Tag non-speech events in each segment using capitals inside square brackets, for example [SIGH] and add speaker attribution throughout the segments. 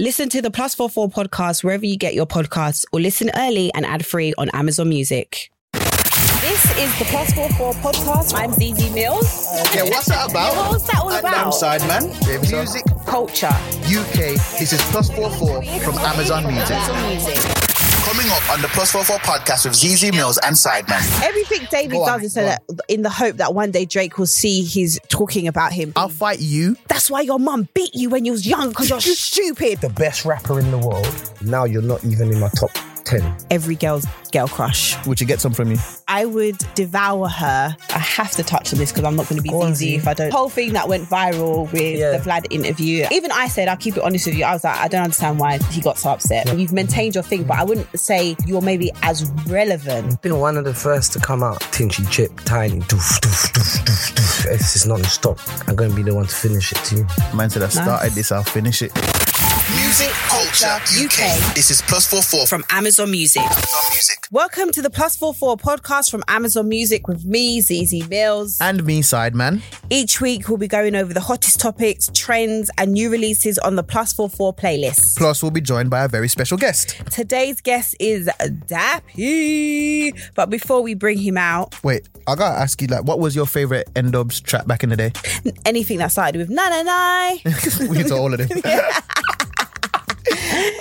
Speaker 1: Listen to the Plus 44 podcast wherever you get your podcasts or listen early and ad free on Amazon Music. This is the Plus 44 podcast. I'm Zeze Millz.
Speaker 2: Yeah, what's that about?
Speaker 1: What's that all
Speaker 2: And I'm
Speaker 1: about?
Speaker 2: Sideman. Music
Speaker 1: Culture.
Speaker 2: UK. This is Plus 44 from Amazon Music.
Speaker 1: Amazon Music.
Speaker 2: Coming up on the Plus four 44 podcast with Zeze Millz and Sideman.
Speaker 1: Everything David
Speaker 2: Go on,
Speaker 1: does is so that in the hope that one day Drake will see he's talking about him.
Speaker 2: I'll fight you.
Speaker 1: That's why your mum beat you when you was young because you're [LAUGHS] stupid.
Speaker 3: the best rapper in the world. Now you're not even in my top 10.
Speaker 1: Every girl's girl crush.
Speaker 2: Would you get some from me?
Speaker 1: I would devour her. I have to touch on this because I'm not going to be
Speaker 3: Go
Speaker 1: easy if I don't. Whole thing that went viral with
Speaker 3: Yeah.
Speaker 1: the Vlad interview. Even I said, I'll keep it honest with you. I was like, I don't understand why he got so upset. You've maintained your thing, but I wouldn't say you're maybe as relevant.
Speaker 3: Been one of the first to come out. Tinchy Chip, Tiny, doof, doof, doof, doof, doof. If it's not stop, I'm going to be the one to finish it too.
Speaker 2: Man said I started this, I'll finish it. Music
Speaker 1: Culture UK.
Speaker 2: This is Plus 44
Speaker 1: From Amazon Music.
Speaker 2: Amazon Music.
Speaker 1: Welcome to the Plus 44 podcast from Amazon Music with me, Zeze Millz.
Speaker 2: And me, Sideman.
Speaker 1: Each week, we'll be going over the hottest topics, trends, and new releases on the Plus 44 playlist.
Speaker 2: Plus, we'll be joined by a very special guest.
Speaker 1: Today's guest is Dappy. But before we bring him out,
Speaker 2: Wait, I gotta ask you, like, what was your favorite N-Dubz track back in the day?
Speaker 1: anything that started with na na na.
Speaker 2: we to all of them. [LAUGHS]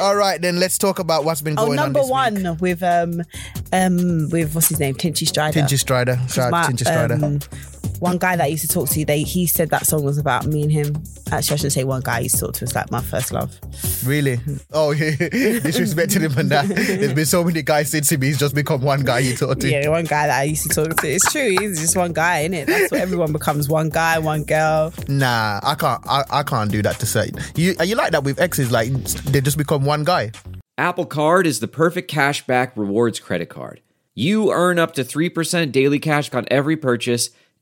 Speaker 2: all right, then let's talk about what's been
Speaker 1: Oh,
Speaker 2: going on
Speaker 1: number
Speaker 2: this
Speaker 1: one
Speaker 2: week.
Speaker 1: with um um with what's his name, Tinchy Stryder.
Speaker 2: Tinchy Stryder. Shout out Tinchy Stryder.
Speaker 1: um, one guy that I used to talk to, they he said that song was about me and him. Actually, I shouldn't say one guy I used to talk to. It's like my first love.
Speaker 2: Really? Hmm. Oh, [LAUGHS] yeah. disrespected him and that. There's been so many guys since him. He's just become one guy you talk to.
Speaker 1: Yeah, one guy that I used to talk to. It's true. He's just one guy, isn't it? That's what everyone becomes. One guy, one girl.
Speaker 2: Nah, I can't. I, I can't do that to say. You are you like that with exes? Like they just become one guy.
Speaker 4: Apple Card is the perfect cashback rewards credit card. You earn up to 3% daily cash on every purchase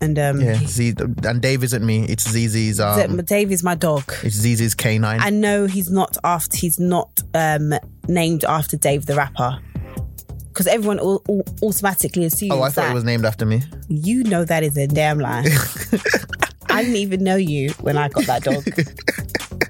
Speaker 1: and um,
Speaker 2: Yeah, Z and Dave isn't me. It's Zeze's. Um,
Speaker 1: Dave is my dog.
Speaker 2: it's Zeze's canine.
Speaker 1: I know he's not after. He's not um named after Dave the rapper. Because everyone au- au- automatically assumes
Speaker 2: oh, I thought it was named after me.
Speaker 1: you know that is a damn lie. [LAUGHS] I didn't even know you when I got that dog. [LAUGHS]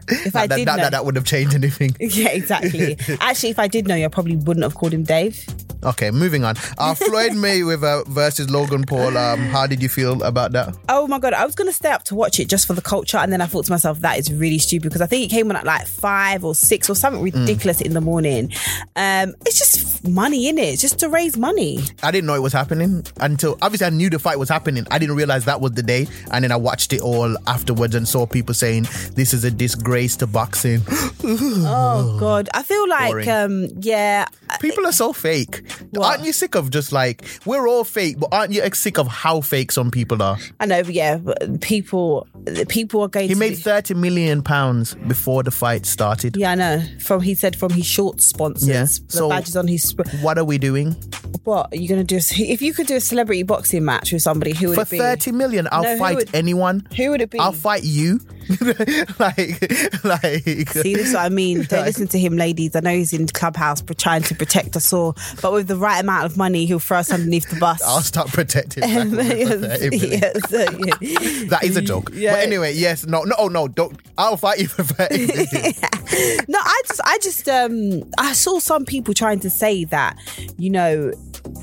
Speaker 1: If I
Speaker 2: That,
Speaker 1: did
Speaker 2: that,
Speaker 1: know,
Speaker 2: that, that would have changed anything. [LAUGHS]
Speaker 1: yeah, exactly. Actually, if I did know you, I probably wouldn't have called him Dave.
Speaker 2: Okay, moving on. Uh, [LAUGHS] Floyd Mayweather versus Logan Paul. Um, how did you feel about that?
Speaker 1: Oh my god, I was gonna stay up to watch it just for the culture, and then I thought to myself, that is really stupid because I think it came on at like five or six or something ridiculous in the morning. Um, it's just money in it, just to raise money.
Speaker 2: I didn't know it was happening until obviously I knew the fight was happening. I didn't realize that was the day, and then I watched it all afterwards and saw people saying this is a disgrace to boxing. [GASPS]
Speaker 1: Oh god, I feel like um, yeah,
Speaker 2: People are so fake.
Speaker 1: What?
Speaker 2: Aren't you sick of just like we're all fake, but aren't you sick of how fake some people are?
Speaker 1: I know, but yeah, but people, people are going.
Speaker 2: He
Speaker 1: to
Speaker 2: made thirty million pounds before the fight started.
Speaker 1: Yeah, I know. From he said from his short sponsors,
Speaker 2: Yeah,
Speaker 1: the
Speaker 2: so-
Speaker 1: badges on his. Sp-
Speaker 2: What are we doing
Speaker 1: what are you gonna do? If you could do a celebrity boxing match with somebody, who would
Speaker 2: for thirty million? I'll
Speaker 1: No,
Speaker 2: fight
Speaker 1: would-
Speaker 2: anyone.
Speaker 1: Who would it be?
Speaker 2: I'll fight you. [LAUGHS] like, like.
Speaker 1: See, this is what I mean. Don't
Speaker 2: Like-
Speaker 1: listen to him, ladies. I know he's in Clubhouse trying to protect us all, but with the right amount of money, he'll throw us underneath the bus.
Speaker 2: I'll start protecting. [LAUGHS] women
Speaker 1: Yes, yes, yeah. [LAUGHS]
Speaker 2: That is a joke.
Speaker 1: Yeah.
Speaker 2: But anyway, yes, no, no, oh, no, don't. I'll fight you for 30 million.
Speaker 1: No, I just, I just, um, I saw some people trying to say that, you know,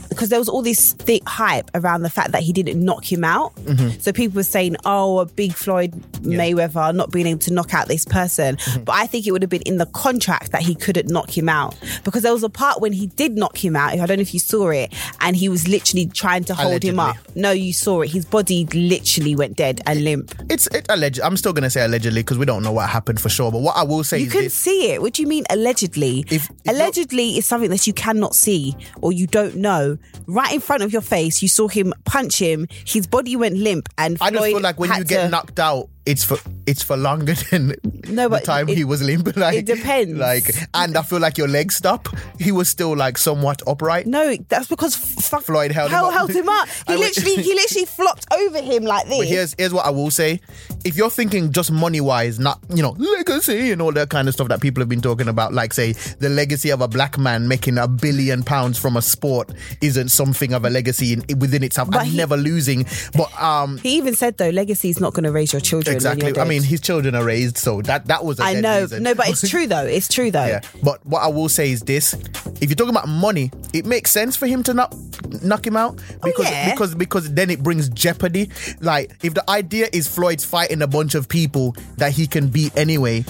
Speaker 1: because there was all this thick hype around the fact that he didn't knock him out. So people were saying, "Oh, a big Floyd Mayweather not being able to knock out this person," mm-hmm. but I think it would have been in the contract that he couldn't knock him out because there was a part when he did knock him out. I don't know if you saw it, and he was literally trying to hold him up. No, you saw it. His body literally went dead and limp.
Speaker 2: It's it, alleged. I'm still going to say allegedly because we don't know what happened for sure. But what I will say
Speaker 1: You
Speaker 2: is
Speaker 1: can
Speaker 2: this.
Speaker 1: see it. What do you mean allegedly?
Speaker 2: If- if
Speaker 1: allegedly is something that you cannot see or you don't know. Right in front of your face, you saw him punch him. His body went limp, and
Speaker 2: I just feel like when you get knocked out it's for it's for longer [LAUGHS] than
Speaker 1: No,
Speaker 2: the time
Speaker 1: it-
Speaker 2: he was limp. [LAUGHS] Like
Speaker 1: it depends.
Speaker 2: Like, and I feel like your legs stop. He was still like somewhat upright.
Speaker 1: No, that's because fuck
Speaker 2: Floyd held him
Speaker 1: held,
Speaker 2: up.
Speaker 1: held him up. [LAUGHS] He
Speaker 2: I went-
Speaker 1: literally, he literally flopped over him like this.
Speaker 2: But here's here's what I will say: if you're thinking just money wise, not you know legacy and all that kind of stuff that people have been talking about, like say the legacy of a black man making a billion pounds from a sport isn't something of a legacy in, within itself
Speaker 1: But
Speaker 2: and
Speaker 1: he-
Speaker 2: never losing. But um,
Speaker 1: he even said though, legacy is not going to raise your children. When
Speaker 2: exactly. I mean, his children are raised, so that that was. a
Speaker 1: I know,
Speaker 2: reason.
Speaker 1: no, but it's [LAUGHS] true though. It's true though.
Speaker 2: Yeah, but what I will say is this: if you're talking about money, it makes sense for him to not knock him out oh, because
Speaker 1: Oh, yeah.
Speaker 2: because because then it brings jeopardy. Like if the idea is Floyd's fighting a bunch of people that he can beat anyway.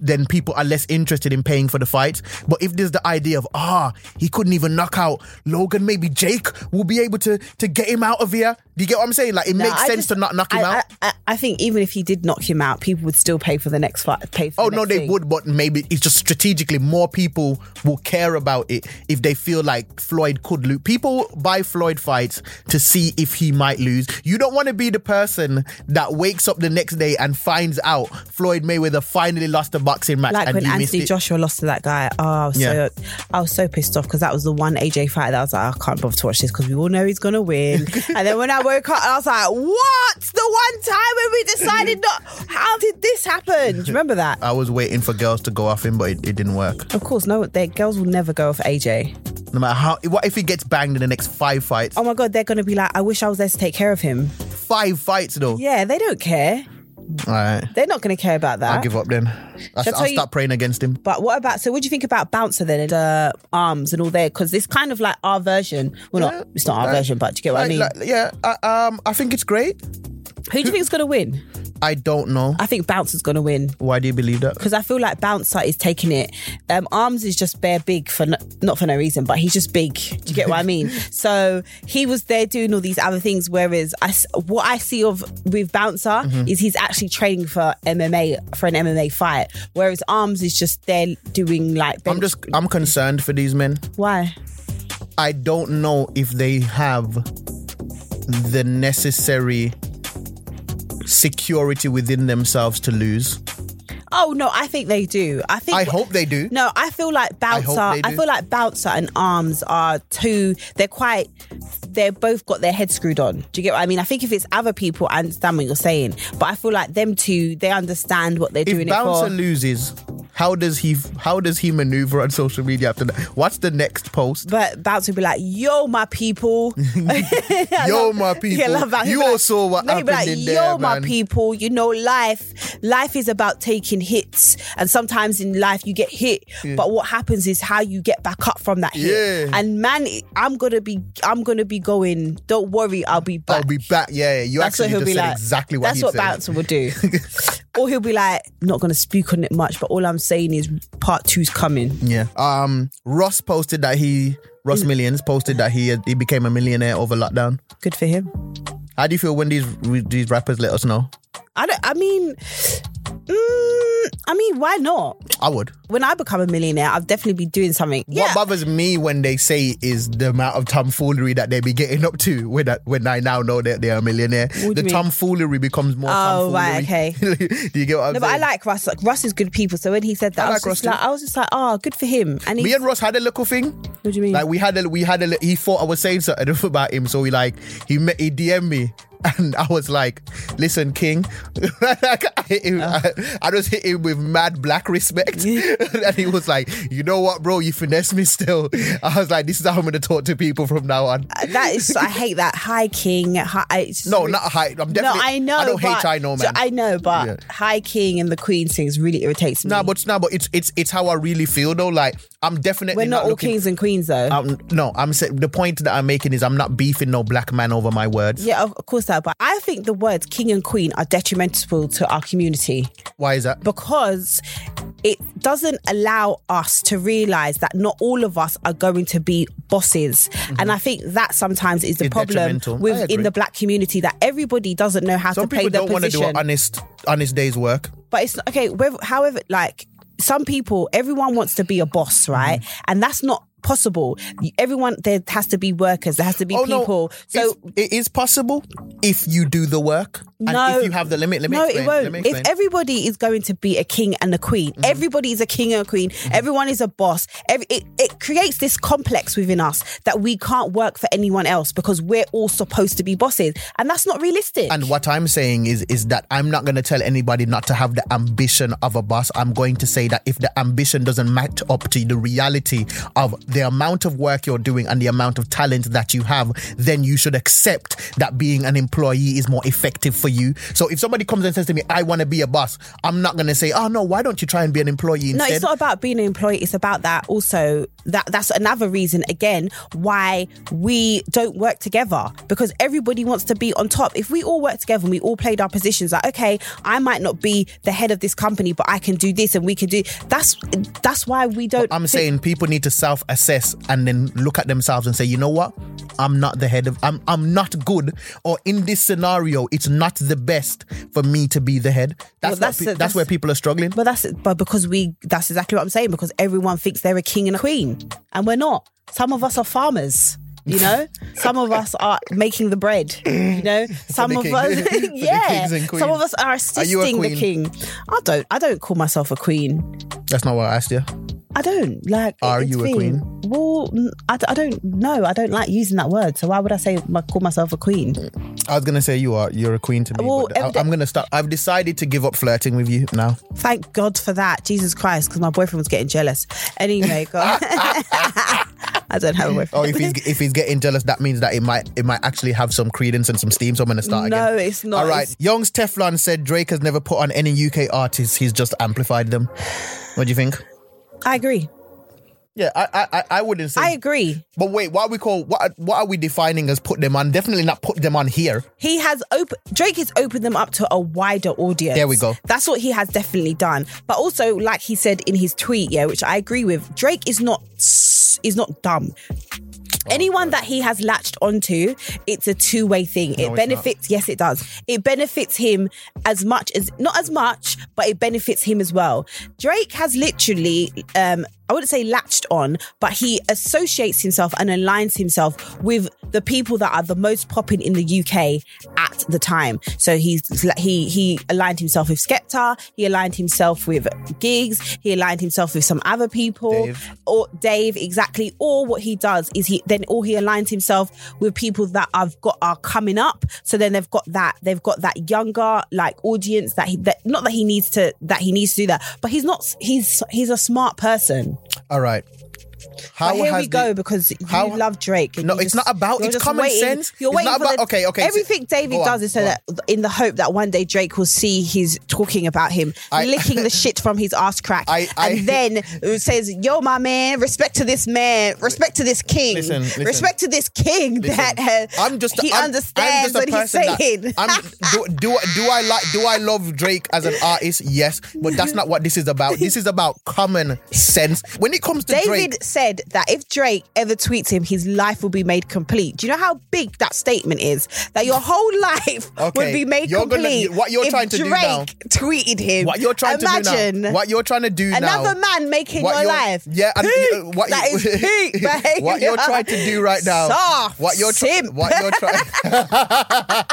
Speaker 2: Then people are less interested in paying for the fight. But if there's the idea of ah, he couldn't even knock out Logan, maybe Jake will be able to to get him out of here. Do you get what I'm saying? Like it
Speaker 1: No,
Speaker 2: makes
Speaker 1: I
Speaker 2: sense
Speaker 1: just-
Speaker 2: to not knock him
Speaker 1: I,
Speaker 2: out.
Speaker 1: I, I, I think even if he did knock him out, people would still pay for the next fight. Pay for
Speaker 2: Oh
Speaker 1: the
Speaker 2: no, they
Speaker 1: thing.
Speaker 2: would, but maybe it's just strategically more people will care about it if they feel like Floyd could lose. People buy Floyd fights to see if he might lose. You don't want to be the person that wakes up the next day and finds out Floyd Mayweather finally lost a boxing match
Speaker 1: Like
Speaker 2: and
Speaker 1: when Anthony. Joshua lost to that guy. Oh, I was
Speaker 2: Yeah.
Speaker 1: so I was so pissed off because that was the one AJ fight that I was like, I can't bother to watch this because we all know he's gonna win. [LAUGHS] and then when I woke up, I was like, what? The one time when we decided not. How did this happen? Do you remember that? [LAUGHS]
Speaker 2: I was waiting for girls to go off him, but it, it didn't work.
Speaker 1: Of course, no. Their girls will never go off AJ.
Speaker 2: No matter how, what if he gets banged in the next five fights?
Speaker 1: Oh my god, they're gonna be like, I wish I was there to take care of him.
Speaker 2: Five fights though.
Speaker 1: Yeah, they don't care.
Speaker 2: All right,
Speaker 1: They're not gonna care about that.
Speaker 2: I'll give up then. I'll, I'll
Speaker 1: tell you-
Speaker 2: start praying against him.
Speaker 1: But what about so? What do you think about Bouncer then and uh, arms and all there? Because it's kind of like our version. Well, not it's not our
Speaker 2: Like-
Speaker 1: version, but do you get what I mean?
Speaker 2: like- yeah, I, um, I think it's great.
Speaker 1: Who do you think is gonna win?
Speaker 2: I don't know.
Speaker 1: I think Bouncer's gonna win
Speaker 2: Why do you believe that?
Speaker 1: because I feel like Bouncer is taking it. Um, Arms is just bare big for no, not for no reason, but he's just big. Do you get what I mean? [LAUGHS] So he was there doing all these other things, whereas I, what I see of with Bouncer
Speaker 2: Mm-hmm.
Speaker 1: is he's actually training for MMA for an MMA fight, whereas Arms is just there doing like.
Speaker 2: I'm just I'm concerned for these men.
Speaker 1: why.
Speaker 2: I don't know if they have the necessary security within themselves to lose.
Speaker 1: Oh no, I think they do. I think
Speaker 2: I hope they do.
Speaker 1: No, I feel like bouncer. I,
Speaker 2: do.
Speaker 1: feel like bouncer and arms are two. They're quite. They're both got their head screwed on. Do you get what I mean? I think if it's other people, I understand what you're saying, but I feel like them two, they understand what they're
Speaker 2: If
Speaker 1: doing
Speaker 2: Bouncer
Speaker 1: it for.
Speaker 2: loses, how does he how does he maneuver on social media after that? What's the next post?
Speaker 1: but bouncer will be like, "Yo, my people, [LAUGHS] [LAUGHS]
Speaker 2: Yo, my people. [LAUGHS]
Speaker 1: Yeah, love that. He'll
Speaker 2: You all
Speaker 1: like-
Speaker 2: saw what
Speaker 1: No, he'll be
Speaker 2: happened
Speaker 1: like,
Speaker 2: in
Speaker 1: Yo,
Speaker 2: there,
Speaker 1: my people, you know, life, life is about taking hits, and sometimes in life you get hit, but what happens is how you get back up from that hit.
Speaker 2: Yeah.
Speaker 1: And man, I'm gonna be, I'm gonna be going. Don't worry, I'll be back.
Speaker 2: I'll be back. Yeah, yeah. you
Speaker 1: That's what
Speaker 2: actually
Speaker 1: he'll
Speaker 2: just
Speaker 1: be like.
Speaker 2: exactly what
Speaker 1: That's what. Bouncer will do. or he'll be like, not gonna speak on it much, but all I'm saying is part two's coming.
Speaker 2: Yeah. Um. Russ posted that he Russ Millions posted that he he became a millionaire over lockdown.
Speaker 1: Good for him.
Speaker 2: How do you feel when these these rappers let us know?
Speaker 1: I don't. I mean, mm, I mean, why not?
Speaker 2: I would.
Speaker 1: When I become a millionaire, I'll definitely be doing something.
Speaker 2: What
Speaker 1: Yeah.
Speaker 2: bothers me when they say is the amount of tomfoolery that they be getting up to when I, when I now know that they're a millionaire.
Speaker 1: What
Speaker 2: the
Speaker 1: do you mean?
Speaker 2: tomfoolery becomes more
Speaker 1: Oh,
Speaker 2: tomfoolery.
Speaker 1: right, okay.
Speaker 2: do [LAUGHS] you get what I'm
Speaker 1: No, but I like Russ. Like Russ is good people. So when he said that,
Speaker 2: I
Speaker 1: I,
Speaker 2: like
Speaker 1: was just like. I was just like, oh, good for him. And
Speaker 2: me and Russ had a little thing.
Speaker 1: what do you mean?
Speaker 2: Like we had a we had a he thought I was saying something [LAUGHS] about him, so he like he met, he DM'd me. And I was like, "Listen, King." Like, I, him,
Speaker 1: Oh.
Speaker 2: I, I just hit him with mad black respect, [LAUGHS] and he was like, "You know what, bro? You finesse me still." I was like, "This is how I'm going to talk to people from now on."
Speaker 1: that is, I hate that. Hi King. Hi, just
Speaker 2: No, not high. I'm definitely. No.
Speaker 1: I know.
Speaker 2: I don't hate
Speaker 1: but-
Speaker 2: I know, man.
Speaker 1: I know, but
Speaker 2: Yeah.
Speaker 1: High King and the Queen things really irritates me.
Speaker 2: Nah, but nah, but it's it's it's how I really feel though. Like I'm definitely
Speaker 1: we're not, all
Speaker 2: looking-
Speaker 1: kings and queens though.
Speaker 2: Um, no, I'm saying the point that I'm making is I'm not beefing no black man over my words.
Speaker 1: yeah, of course But I think the words king and queen are detrimental to our community
Speaker 2: Why is that?
Speaker 1: because it doesn't allow us to realize that not all of us are going to be bosses. And I think that sometimes is the
Speaker 2: Mm-hmm. It's
Speaker 1: problem
Speaker 2: detrimental. I
Speaker 1: with
Speaker 2: agree.
Speaker 1: in the black community that everybody doesn't know how
Speaker 2: Some
Speaker 1: to play their position.
Speaker 2: Some people don't want to do an honest honest day's work.
Speaker 1: But it's okay. However, like some people, everyone wants to be a boss, right?
Speaker 2: Mm-hmm.
Speaker 1: And that's not possible. Everyone there has to be workers. There has to be
Speaker 2: Oh
Speaker 1: people.
Speaker 2: no!
Speaker 1: So
Speaker 2: It's- it is possible if you do the work and
Speaker 1: no,
Speaker 2: if you have the limit. Let me
Speaker 1: no,
Speaker 2: explain.
Speaker 1: it won't. If.
Speaker 2: Mm-hmm.
Speaker 1: everybody is going to be a king and a queen, everybody is a king and a queen. Everyone is a boss. Every, it, it creates this complex within us that we can't work for anyone else because we're all supposed to be bosses, and that's not realistic.
Speaker 2: And what I'm saying is, is that I'm not going to tell anybody not to have the ambition of a boss. I'm going to say that if the ambition doesn't match up to the reality of the amount of work you're doing and the amount of talent that you have, then you should accept that being an employee is more effective for you. So if somebody comes and says to me, I want to be a boss, I'm not going to say, oh no, why don't you try and be an employee
Speaker 1: No, it's not about being an employee. It's about that also. That that's another reason again why we don't work together because everybody wants to be on top. If we all work together and we all played our positions, like okay, I might not be the head of this company, but I can do this and we can do. That's that's why we don't.
Speaker 2: I'm
Speaker 1: think-
Speaker 2: saying people need to self-assess and then look at themselves and say, you know what? I'm not the head of I'm I'm not good or in this scenario it's not the best for me to be the head. That's
Speaker 1: Well, that's
Speaker 2: pe- that's,
Speaker 1: that's-
Speaker 2: where people are struggling.
Speaker 1: But that's but because we that's exactly what I'm saying because everyone thinks they're a king and a queen and we're not. Some of us are farmers. You [LAUGHS] know, some of us are making the bread. You know, [LAUGHS] some of
Speaker 2: king-
Speaker 1: us, [LAUGHS] yeah, some of us are
Speaker 2: Are
Speaker 1: assisting the king. I don't. I don't call myself a queen.
Speaker 2: That's not what I asked you.
Speaker 1: I don't like.
Speaker 2: Are you a queen?
Speaker 1: Well, I don't know. I don't like using that word. So why would I say my, call myself a queen?
Speaker 2: I was gonna say you are you're a queen to me.
Speaker 1: Well,
Speaker 2: I, i'm gonna stop. I've decided to give up flirting with you now.
Speaker 1: Thank God for that, Jesus Christ, because my boyfriend was getting jealous. Anyway, God, [LAUGHS] I don't have a boyfriend.
Speaker 2: Oh, if he's if he's getting jealous, that means that it might it might actually have some credence and some steam. So I'm gonna start
Speaker 1: No,
Speaker 2: again.
Speaker 1: No, it's not.
Speaker 2: All right.
Speaker 1: It's-
Speaker 2: Young's Teflon said Drake has never put on any UK artists. He's just amplified them. What do you think?
Speaker 1: I agree.
Speaker 2: Yeah, I I I- wouldn't say.
Speaker 1: I agree.
Speaker 2: but wait, what are we call what? What are we defining as put them on? Definitely not put them on here.
Speaker 1: He has open Drake has opened them up to a wider audience.
Speaker 2: There we go.
Speaker 1: That's what he has definitely done. But also, like he said in his tweet, yeah, which I agree with, Drake is not is not dumb. Anyone that he has latched onto, it's a two way thing. it benefits, yes, it does. It benefits him as much as not as much, but it benefits him as well. Drake has literally, um, I wouldn't say latched on, but he associates himself and aligns himself with the people that are the most popping in the UK at the time. So he's he he aligned himself with Skepta, he aligned himself with Giggs, he aligned himself with some other people
Speaker 2: Dave.
Speaker 1: or Dave exactly. Or what he does is he then or he aligns himself with people that I've got are coming up. So then they've got that they've got that younger like audience that he that not that he needs to that he needs to do that, but he's not he's he's a smart person.
Speaker 2: All right. How
Speaker 1: But here we go
Speaker 2: the-
Speaker 1: because you
Speaker 2: how-
Speaker 1: love Drake.
Speaker 2: No, it's not about- it's common
Speaker 1: waiting-
Speaker 2: sense.
Speaker 1: You're
Speaker 2: It's
Speaker 1: waiting
Speaker 2: not
Speaker 1: for
Speaker 2: about-
Speaker 1: the,
Speaker 2: okay, okay,
Speaker 1: Everything David
Speaker 2: go on,
Speaker 1: does is so
Speaker 2: go
Speaker 1: that in the hope that one day Drake will see he's talking about him,
Speaker 2: I-
Speaker 1: licking the shit from his ass crack,
Speaker 2: I- I-
Speaker 1: and then says, "Yo, my man, respect to this man, respect to this king,
Speaker 2: Listen, listen.
Speaker 1: respect to this king that has,
Speaker 2: I'm just
Speaker 1: he
Speaker 2: I'm,
Speaker 1: understands
Speaker 2: I'm just
Speaker 1: what he's saying."
Speaker 2: I'm, do, do do I like do I love Drake as an artist? Yes, but that's not what this is about. This is about common sense. When it comes to [LAUGHS]
Speaker 1: David
Speaker 2: Drake,
Speaker 1: said that if Drake ever tweets him, his life will be made complete. Do you know how big that statement is? That your whole [LAUGHS] life
Speaker 2: Okay,
Speaker 1: would be made
Speaker 2: you're gonna-
Speaker 1: complete.
Speaker 2: what you're trying to do
Speaker 1: Drake
Speaker 2: now-
Speaker 1: tweeted him.
Speaker 2: what you're trying
Speaker 1: Imagine
Speaker 2: to do now, what you're trying to do
Speaker 1: another
Speaker 2: now,
Speaker 1: man making your life.
Speaker 2: yeah, and uh, what
Speaker 1: that
Speaker 2: you,
Speaker 1: is [LAUGHS] peak, [LAUGHS]
Speaker 2: What you're trying to do right now,
Speaker 1: Soft,
Speaker 2: what you're try-
Speaker 1: simp.
Speaker 2: what you're trying,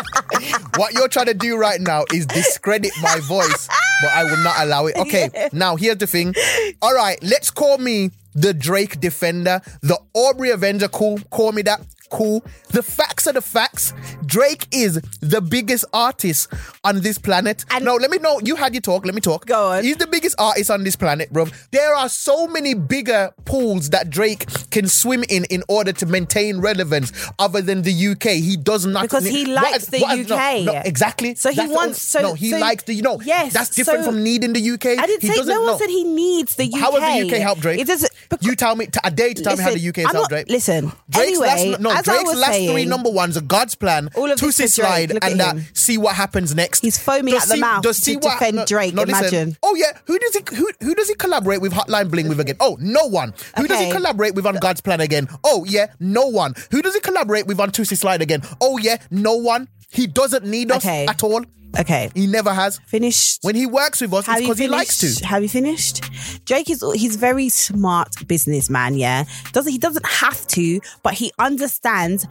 Speaker 2: what you're trying to do right now is discredit my voice, but I will not allow it. Okay, now here's the thing. All right, let's call me the Drake defender, the Aubrey Avenger. Cool, call me that. Cool. The facts are the facts. Drake is the biggest artist on this planet.
Speaker 1: And-
Speaker 2: no, let me know. You had your talk. Let me talk.
Speaker 1: Go on.
Speaker 2: He's the biggest artist on this planet, bro. There are so many bigger pools that Drake can swim in in order to maintain relevance other than the UK. He does not
Speaker 1: Because he
Speaker 2: what
Speaker 1: likes
Speaker 2: is-
Speaker 1: the
Speaker 2: what is- no,
Speaker 1: UK.
Speaker 2: no, exactly.
Speaker 1: So he
Speaker 2: That's
Speaker 1: wants-
Speaker 2: only-
Speaker 1: so-
Speaker 2: no, he
Speaker 1: so-
Speaker 2: likes the you know.
Speaker 1: Yes,
Speaker 2: that's different
Speaker 1: so-
Speaker 2: from needing the UK.
Speaker 1: I didn't
Speaker 2: He
Speaker 1: say no one
Speaker 2: know.
Speaker 1: said he needs the UK.
Speaker 2: How has the UK helped Drake?
Speaker 1: It doesn't.
Speaker 2: you tell me. T- I day to tell me how the UK has helped Drake.
Speaker 1: listen,
Speaker 2: Drake's
Speaker 1: anyway,
Speaker 2: no,
Speaker 1: as I
Speaker 2: Drake's last three number ones are God's plan.
Speaker 1: All of Toosie
Speaker 2: slide
Speaker 1: look
Speaker 2: and uh, see what happens next.
Speaker 1: He's foaming
Speaker 2: Does
Speaker 1: at the
Speaker 2: see-
Speaker 1: mouth
Speaker 2: does
Speaker 1: to
Speaker 2: see what-
Speaker 1: defend
Speaker 2: no,
Speaker 1: Drake,
Speaker 2: no, listen.
Speaker 1: imagine.
Speaker 2: Oh yeah, who does he who who does he collaborate with Hotline Bling with again? Oh, no one. Who does he collaborate with on God's plan again? Oh yeah, no one. Who does he collaborate with on Toosie Slide again? Oh yeah, no one. He doesn't need us
Speaker 1: Okay.
Speaker 2: at all.
Speaker 1: Okay,
Speaker 2: He never has.
Speaker 1: finished.
Speaker 2: When he works with us, it's
Speaker 1: you
Speaker 2: because he
Speaker 1: finished?
Speaker 2: likes to.
Speaker 1: Have you finished? Drake is he's very smart businessman. Yeah, doesn't he doesn't have to, but he understands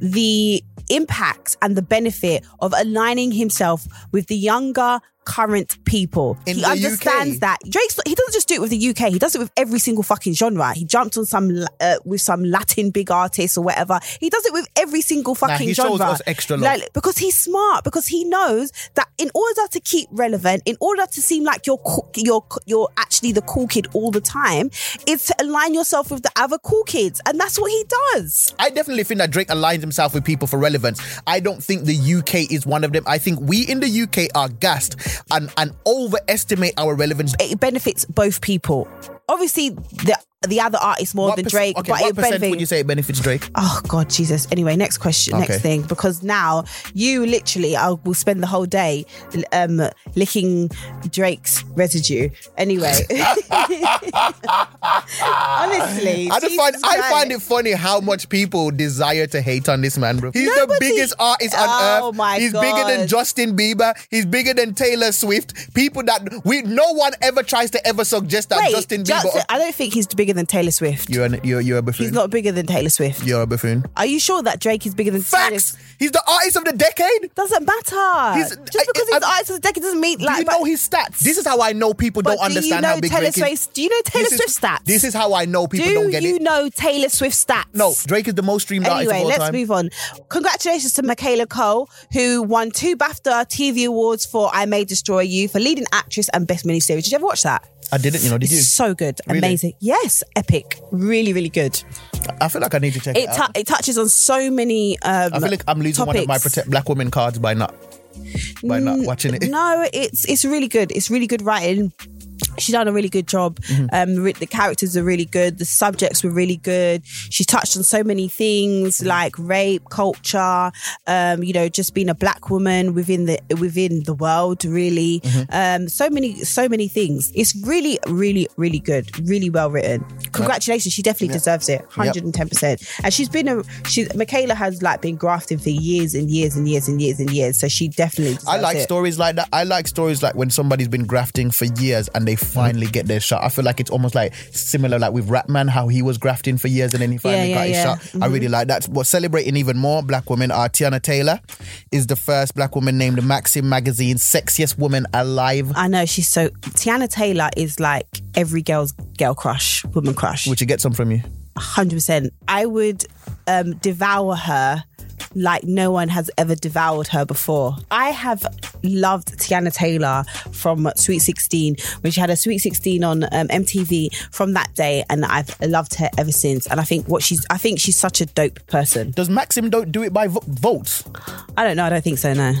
Speaker 1: the impact and the benefit of aligning himself with the younger current people.
Speaker 2: In
Speaker 1: he understands
Speaker 2: UK.
Speaker 1: that Drake's he doesn't just do it with the UK. He does it with every single fucking genre. He jumped on some uh, with some Latin big artists or whatever. He does it with every single fucking
Speaker 2: he shows
Speaker 1: genre.
Speaker 2: extra love.
Speaker 1: Like, because he's smart because he knows that in order to keep relevant in order to seem like you're cool, you're you're actually the cool kid all the time is to align yourself with the other cool kids and that's what he does
Speaker 2: I definitely think that Drake aligns himself with people for relevance. I don't think the UK is one of them. I think we in the UK are gassed and, and overestimate our relevance.
Speaker 1: it benefits both people obviously the the other artists more than
Speaker 2: perc-
Speaker 1: Drake
Speaker 2: okay,
Speaker 1: but
Speaker 2: what
Speaker 1: it
Speaker 2: percent
Speaker 1: benefits
Speaker 2: would you say it benefits Drake?
Speaker 1: Oh God, Jesus. Anyway, next question,
Speaker 2: Okay.
Speaker 1: next thing, because now you literally, I will spend the whole day um, licking Drake's residue. Anyway, [LAUGHS] [LAUGHS] honestly,
Speaker 2: I just find I find it funny how much people desire to hate on this man, bro. He's the biggest artist on
Speaker 1: Oh
Speaker 2: earth.
Speaker 1: my
Speaker 2: He's bigger than Justin Bieber. He's bigger than Taylor Swift. People that we no one ever tries to ever suggest that
Speaker 1: Wait,
Speaker 2: Justin Bieber.
Speaker 1: Justin- I don't think he's bigger than Taylor Swift.
Speaker 2: you're, an, you're you're a buffoon.
Speaker 1: He's not bigger than Taylor Swift.
Speaker 2: You're a buffoon.
Speaker 1: Are you sure that Drake is bigger than Taylor?
Speaker 2: Facts. He's the artist of the decade.
Speaker 1: Doesn't matter.
Speaker 2: He's-
Speaker 1: Just
Speaker 2: I-
Speaker 1: because he's
Speaker 2: I-
Speaker 1: the artist of the decade doesn't mean
Speaker 2: Do
Speaker 1: like.
Speaker 2: you know his stats? This is how I know people don't
Speaker 1: do
Speaker 2: understand
Speaker 1: you know
Speaker 2: how big
Speaker 1: Taylor
Speaker 2: Drake is.
Speaker 1: Swift? Do you know Taylor
Speaker 2: This is-
Speaker 1: Swift stats?
Speaker 2: This is how I know people
Speaker 1: Do
Speaker 2: don't get it.
Speaker 1: you know Taylor Swift stats?
Speaker 2: No, Drake is the most streamed artist
Speaker 1: Anyway,
Speaker 2: of all
Speaker 1: let's
Speaker 2: time.
Speaker 1: move on. Congratulations to Michaela Coel, who won two BAFTA TV awards for I May Destroy You for leading actress and best miniseries. Did you ever watch that?
Speaker 2: I didn't, you know, did you?
Speaker 1: So good,
Speaker 2: Really?
Speaker 1: amazing. Yes, epic, really, really good.
Speaker 2: I feel like I need to check it,
Speaker 1: It
Speaker 2: out.
Speaker 1: tou- it touches on so many. Um,
Speaker 2: I feel like I'm losing one of my protect black women cards by not by not watching it.
Speaker 1: No, it's it's really good. It's really good writing. She done a really good job.
Speaker 2: Mm-hmm.
Speaker 1: Um, re- the characters are really good. The subjects were really good. She touched on so many things like rape, culture. Um, you know, just being a black woman within the within the world. Really,
Speaker 2: Mm-hmm.
Speaker 1: um, so many so many things. It's really, really, really good. Really well written. Congratulations. She definitely deserves it. Hundred and ten percent. And she's been a she. Michaela has like been grafting for years and years and years and years and years. So she definitely.
Speaker 2: I like
Speaker 1: it.
Speaker 2: stories like that. I like stories like when somebody's been grafting for years and they finally get their shot. I feel like it's almost like similar like with Ratman, how he was grafting for years and then he finally
Speaker 1: Yeah,
Speaker 2: got
Speaker 1: yeah,
Speaker 2: his
Speaker 1: yeah.
Speaker 2: shot. I really like that. But celebrating even more black women are Teyana Taylor is the first black woman named the Maxim magazine sexiest woman alive.
Speaker 1: I know she's so. Teyana Taylor is like every girl's girl crush, woman crush.
Speaker 2: Would you get some from you?
Speaker 1: hundred percent. I would um, devour her like no one has ever devoured her before. I have loved Teyana Taylor from Sweet 16 when she had a Sweet 16 on um, MTV from that day, and I've loved her ever since. And I think what she's, I think she's such a dope person.
Speaker 2: Does Maxim don't do it by vo- votes?
Speaker 1: I don't know. I don't think so. No,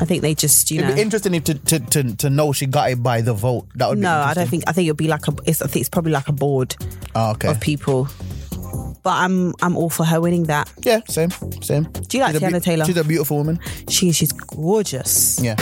Speaker 1: I think they just, you know.
Speaker 2: It'd be interesting if to, to, to, to know she got it by the vote. That would be
Speaker 1: no, I don't think. I think it'll be like a. It's, I think it's probably like a board
Speaker 2: Oh, okay.
Speaker 1: of people. But I'm I'm all for her winning that.
Speaker 2: Yeah, same, same.
Speaker 1: Do you like
Speaker 2: She's a
Speaker 1: Teyana Taylor?
Speaker 2: She's a beautiful woman.
Speaker 1: She she's gorgeous.
Speaker 2: Yeah.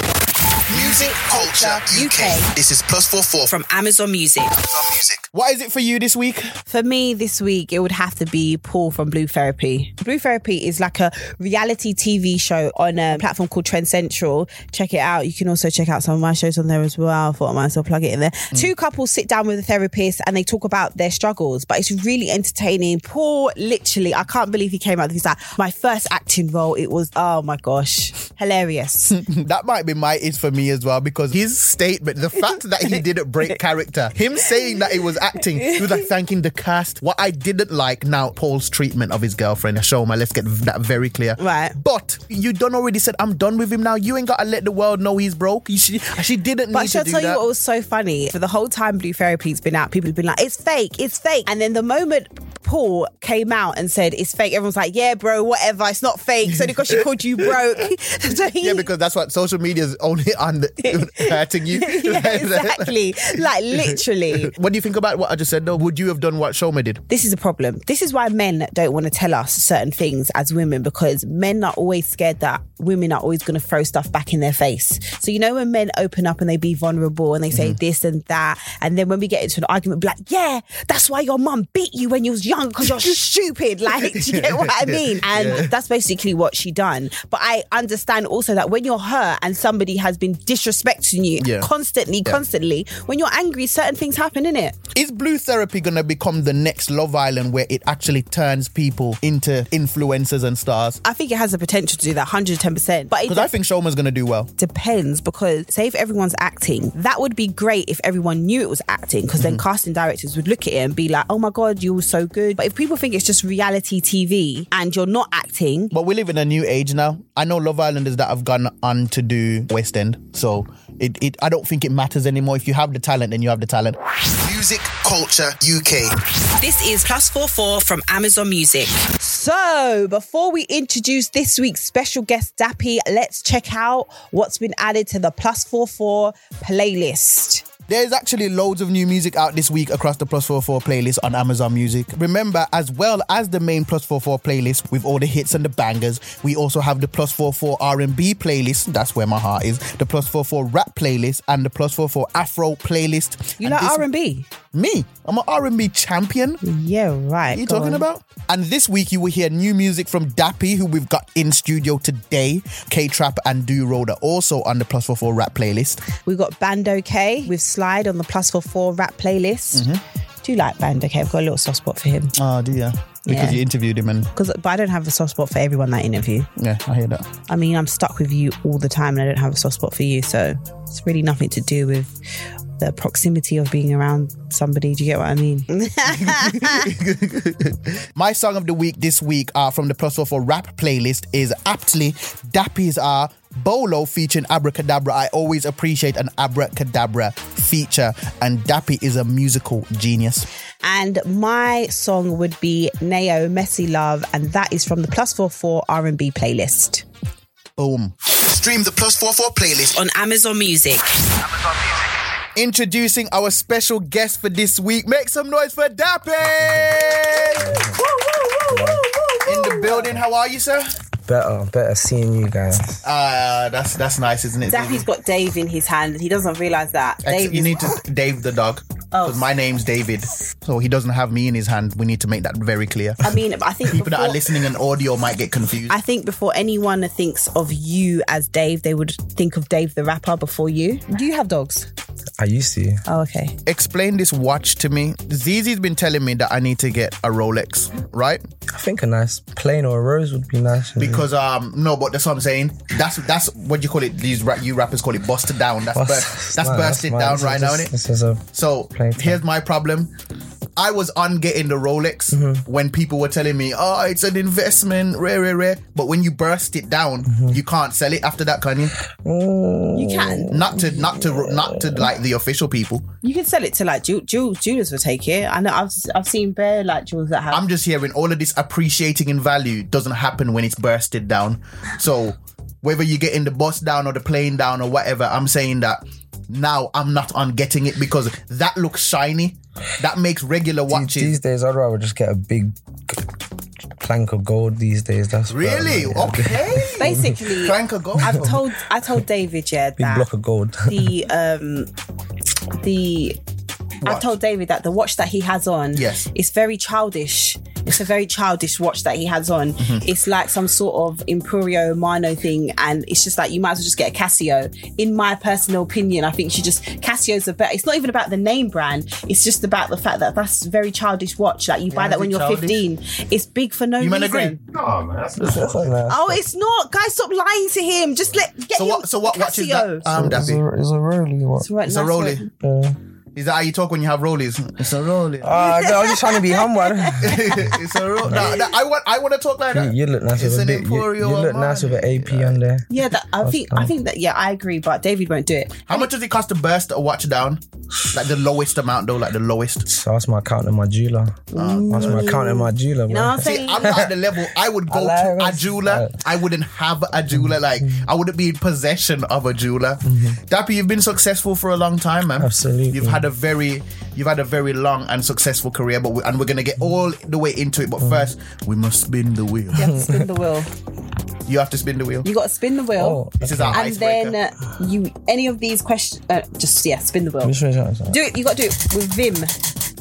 Speaker 5: Music Culture UK. This is plus four four from
Speaker 1: From Amazon Music.
Speaker 5: Amazon Music.
Speaker 2: What is it for you this week?
Speaker 1: For me this week, it would have to be Paul from Blue Therapy. Blue Therapy is like a reality TV show on a platform called Trend Central. Check it out. You can also check out some of my shows on there as well. I thought I might as well plug it in there. Mm. Two couples sit down with a therapist and they talk about their struggles, but it's really entertaining. Paul, literally, I can't believe he came out. He's like, my first acting role, it was, oh my gosh, hilarious. [LAUGHS]
Speaker 2: that might be my is for me as well because his statement, the fact that he [LAUGHS] didn't break character, him saying that it was acting, he was like thanking the cast. What I didn't like now, Paul's treatment of his girlfriend, Shoma, let's get that very clear.
Speaker 1: Right.
Speaker 2: But you done already said, I'm done with him now. You ain't got to let the world know he's broke. You, she, she didn't
Speaker 1: But
Speaker 2: need
Speaker 1: shall
Speaker 2: to
Speaker 1: I
Speaker 2: do
Speaker 1: tell you what was so funny? For the whole time Blue Therapy's been out, people have been like, it's fake, it's fake. And then the moment Paul came out and said it's fake, everyone's like, yeah, bro, whatever, it's not fake. So because she called you broke. [LAUGHS] so he,
Speaker 2: yeah, because that's what social media is only [LAUGHS] hurting you. [LAUGHS]
Speaker 1: Yeah, [LAUGHS] exactly. like literally.
Speaker 2: What do you think about what I just said though? Would you have done what Shoma did?
Speaker 1: this is a problem. This is why men don't want to tell us certain things as women because men are always scared that women are always going to throw stuff back in their face. So you know when men open up and they be vulnerable and they say mm-hmm. this and that, and then when we get into an argument, be like, yeah, that's why your mum beat you when you was young because you're stupid. Like, do you get what I mean? And that's basically what she done. But I understand also that when you're hurt and somebody has been disrespecting you
Speaker 2: Yeah.
Speaker 1: constantly, constantly, when you're angry, certain things happen in it.
Speaker 2: Is blue therapy gonna become the next Love Island where it actually turns people into influencers and stars?
Speaker 1: I think it has the potential to do that 110%. But
Speaker 2: Because I think Shoma's gonna do well.
Speaker 1: depends because say if everyone's acting, that would be great if everyone knew it was acting because then mm-hmm. casting directors would look at it and be like, oh my God, you were so good. But if people think it's just reality TV and you're not acting,
Speaker 2: But we live in a new age now. I know Love Islanders that have gone on to do West End, so it, it I don't think it matters anymore. If you have the talent, then you have the talent.
Speaker 5: Music Culture UK.
Speaker 1: This is Plus 44 from Amazon Music. So, before we introduce this week's special guest, Dappy, let's check out what's been added to the Plus 44 playlist.
Speaker 2: There's actually loads of new music out this week across the Plus 44 playlist on Amazon Music. Remember, as well as the main Plus 44 playlist with all the hits and the bangers, we also have the Plus 44 R&B playlist. That's where my heart is. The Plus 44 rap playlist and the Plus 44 Afro playlist.
Speaker 1: You
Speaker 2: And
Speaker 1: like
Speaker 2: this-
Speaker 1: R&B?
Speaker 2: Me, I'm an R&B champion.
Speaker 1: Yeah, right.
Speaker 2: What are you talking
Speaker 1: on.
Speaker 2: about? And this week you will hear new music from Dappy, who we've got in studio today. K-Trap and Do Road are also on the Plus Four 44 rap playlist.
Speaker 1: We've got Bandokay with Slide on the Plus for Four rap playlist.
Speaker 2: Mm-hmm.
Speaker 1: Do you like Bandokay? I've got a little soft spot for him.
Speaker 2: Oh, do you? Because
Speaker 1: Yeah.
Speaker 2: you interviewed him and
Speaker 1: Because, but I don't have a soft spot for everyone that interview.
Speaker 2: yeah, I hear that.
Speaker 1: I mean, I'm stuck with you all the time, and I don't have a soft spot for you. So it's really nothing to do with the proximity of being around somebody. Do you get what I mean? [LAUGHS]
Speaker 2: My song of the week this week uh, from the Plus 44 rap playlist is aptly Dappy's uh, Bolo featuring Abra Cadabra. I always appreciate an Abra Cadabra feature, and Dappy is a musical genius.
Speaker 1: and my song would be Neo Messy Love, and that is from the Plus Four Four R&B playlist
Speaker 2: Boom.
Speaker 5: Stream the Plus Four 44 playlist
Speaker 1: on Amazon Music.
Speaker 2: Introducing our special guest for this week. Make some noise for Dappy! In the building, how are you, sir?
Speaker 3: Better, better seeing you guys.
Speaker 2: Uh, that's that's nice, isn't it?
Speaker 1: Dappy's got Dave in his hand. He doesn't realize that.
Speaker 2: Ex-
Speaker 1: Dave
Speaker 2: you need to [LAUGHS] Dave the dog.
Speaker 1: Oh.
Speaker 2: Because my name's David. So he doesn't have me in his hand. We need to make that very clear.
Speaker 1: I mean, I think
Speaker 2: People that are listening in audio might get confused.
Speaker 1: I think before anyone thinks of you as Dave, they would think of Dave the rapper before you. Do you have dogs?
Speaker 3: I used to.
Speaker 1: Oh, okay.
Speaker 2: Explain this watch to me. Zeze's been telling me that I need to get a Rolex, right?
Speaker 3: I think a nice plain or a rose would be nice.
Speaker 2: Because um no, but that's what I'm saying. That's that's what you call it. These ra- you rappers call it busted down. That's
Speaker 3: Bust-
Speaker 2: bur- [LAUGHS] that's
Speaker 3: nah,
Speaker 2: bursted
Speaker 3: mine.
Speaker 2: down right now,
Speaker 3: just-
Speaker 2: innit?
Speaker 3: This is a
Speaker 2: So
Speaker 3: Plain
Speaker 2: here's my problem. I was on getting the Rolex
Speaker 3: Mm-hmm.
Speaker 2: when people were telling me, "Oh, it's an investment, rare, rare, rare." But when you burst it down,
Speaker 3: Mm-hmm.
Speaker 2: you can't sell it after that, can you?
Speaker 1: You can.
Speaker 2: Not to, not to, not to like the official people.
Speaker 1: You can sell it to like Ju- Ju- Jewelers will take it. I know I've I've seen bare like jewels that have.
Speaker 2: I'm just hearing all of this appreciating in value doesn't happen when it's bursted down. So whether you're getting the bus down or the plane down or whatever, I'm saying that now I'm not on getting it because that looks shiny. That makes regular
Speaker 3: these,
Speaker 2: watches.
Speaker 3: these days. I'd rather just get a big plank of gold. These days, that's better,
Speaker 2: really?
Speaker 3: man. Yeah,
Speaker 2: Okay. [LAUGHS]
Speaker 1: Basically,
Speaker 2: Plank of gold.
Speaker 1: I've told I told David yeah
Speaker 3: Big
Speaker 1: that
Speaker 3: block of gold.
Speaker 1: the um the I've told David that the watch that he has on
Speaker 2: Yes.
Speaker 1: is very childish. It's a very childish watch that he has on.
Speaker 2: Mm-hmm.
Speaker 1: It's like some sort of Emporio Armani thing, and it's just like you might as well just get a Casio. In my personal opinion, I think you just Casio's a better. It's not even about the name brand. It's just about the fact that that's a very childish watch. Like you buy
Speaker 2: Yeah,
Speaker 1: that
Speaker 2: is
Speaker 1: when you're
Speaker 2: childish?
Speaker 1: 15. It's big for no reason.
Speaker 2: You man
Speaker 1: reason.
Speaker 2: agree?
Speaker 3: That's not nice.
Speaker 1: Oh, it's not, guys! Stop lying to him. Just let get
Speaker 2: So
Speaker 1: him
Speaker 2: what? So what
Speaker 1: a
Speaker 2: watch is
Speaker 1: Casio.
Speaker 2: that? Um,
Speaker 3: it's, a, it's a Rolly one.
Speaker 1: It's right,
Speaker 2: It's a
Speaker 1: nice
Speaker 2: Rolly.
Speaker 1: one.
Speaker 2: Is that how you talk when you have rollies? It's a rollie.
Speaker 3: uh, I was just trying to be humble. [LAUGHS]
Speaker 2: it's a roll. No, no, I want. I want to talk like that.
Speaker 3: you look nice
Speaker 2: It's
Speaker 3: with a
Speaker 2: an
Speaker 3: bit. You,
Speaker 2: Emporio
Speaker 3: you look nice with an
Speaker 2: Armani.
Speaker 3: AP on there.
Speaker 1: Yeah, that, I think I think that yeah, I agree, but David won't do it.
Speaker 2: How much does it cost to burst a watch down? Like the lowest amount though, like the lowest.
Speaker 3: So that's my account and my jeweler. That's my account and my jeweler.
Speaker 1: You know I'm
Speaker 3: bro.
Speaker 1: saying?
Speaker 2: I'm not at the level. I would [LAUGHS] go
Speaker 3: I like
Speaker 2: to a
Speaker 3: it.
Speaker 2: jeweler. I wouldn't have a jeweler. Like I wouldn't be in possession of a jeweler. Dappy, you've been successful for a long time, man.
Speaker 3: Absolutely.
Speaker 2: You've had had a very you've had a very long and successful career, but we, and we're gonna get all the way into it. But first, we must spin the wheel.
Speaker 1: You have to spin the wheel. [LAUGHS]
Speaker 2: You have to spin the wheel.
Speaker 1: You got to spin the wheel.
Speaker 3: Oh,
Speaker 2: This is our
Speaker 1: and
Speaker 2: icebreaker.
Speaker 1: then uh, you any of these questions uh, just yeah spin the wheel
Speaker 3: Which one is that?
Speaker 1: do it you got to do it with vim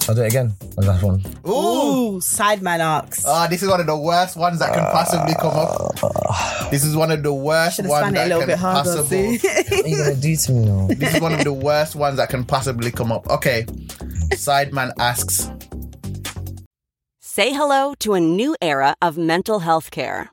Speaker 3: I'll do it again. The last one.
Speaker 2: Ooh.
Speaker 1: Ooh, sideman arcs
Speaker 2: Ah, this is one of the worst ones that can possibly come up. This is one of the worst
Speaker 1: should have
Speaker 2: ones
Speaker 1: spun it
Speaker 2: that
Speaker 1: little
Speaker 2: can
Speaker 1: bit harder
Speaker 2: possible.
Speaker 1: see [LAUGHS]
Speaker 3: What are you gonna do to me now?
Speaker 2: This is one of the worst ones that can possibly come up. Okay. Sideman asks,
Speaker 6: Say hello to a new era of mental health care.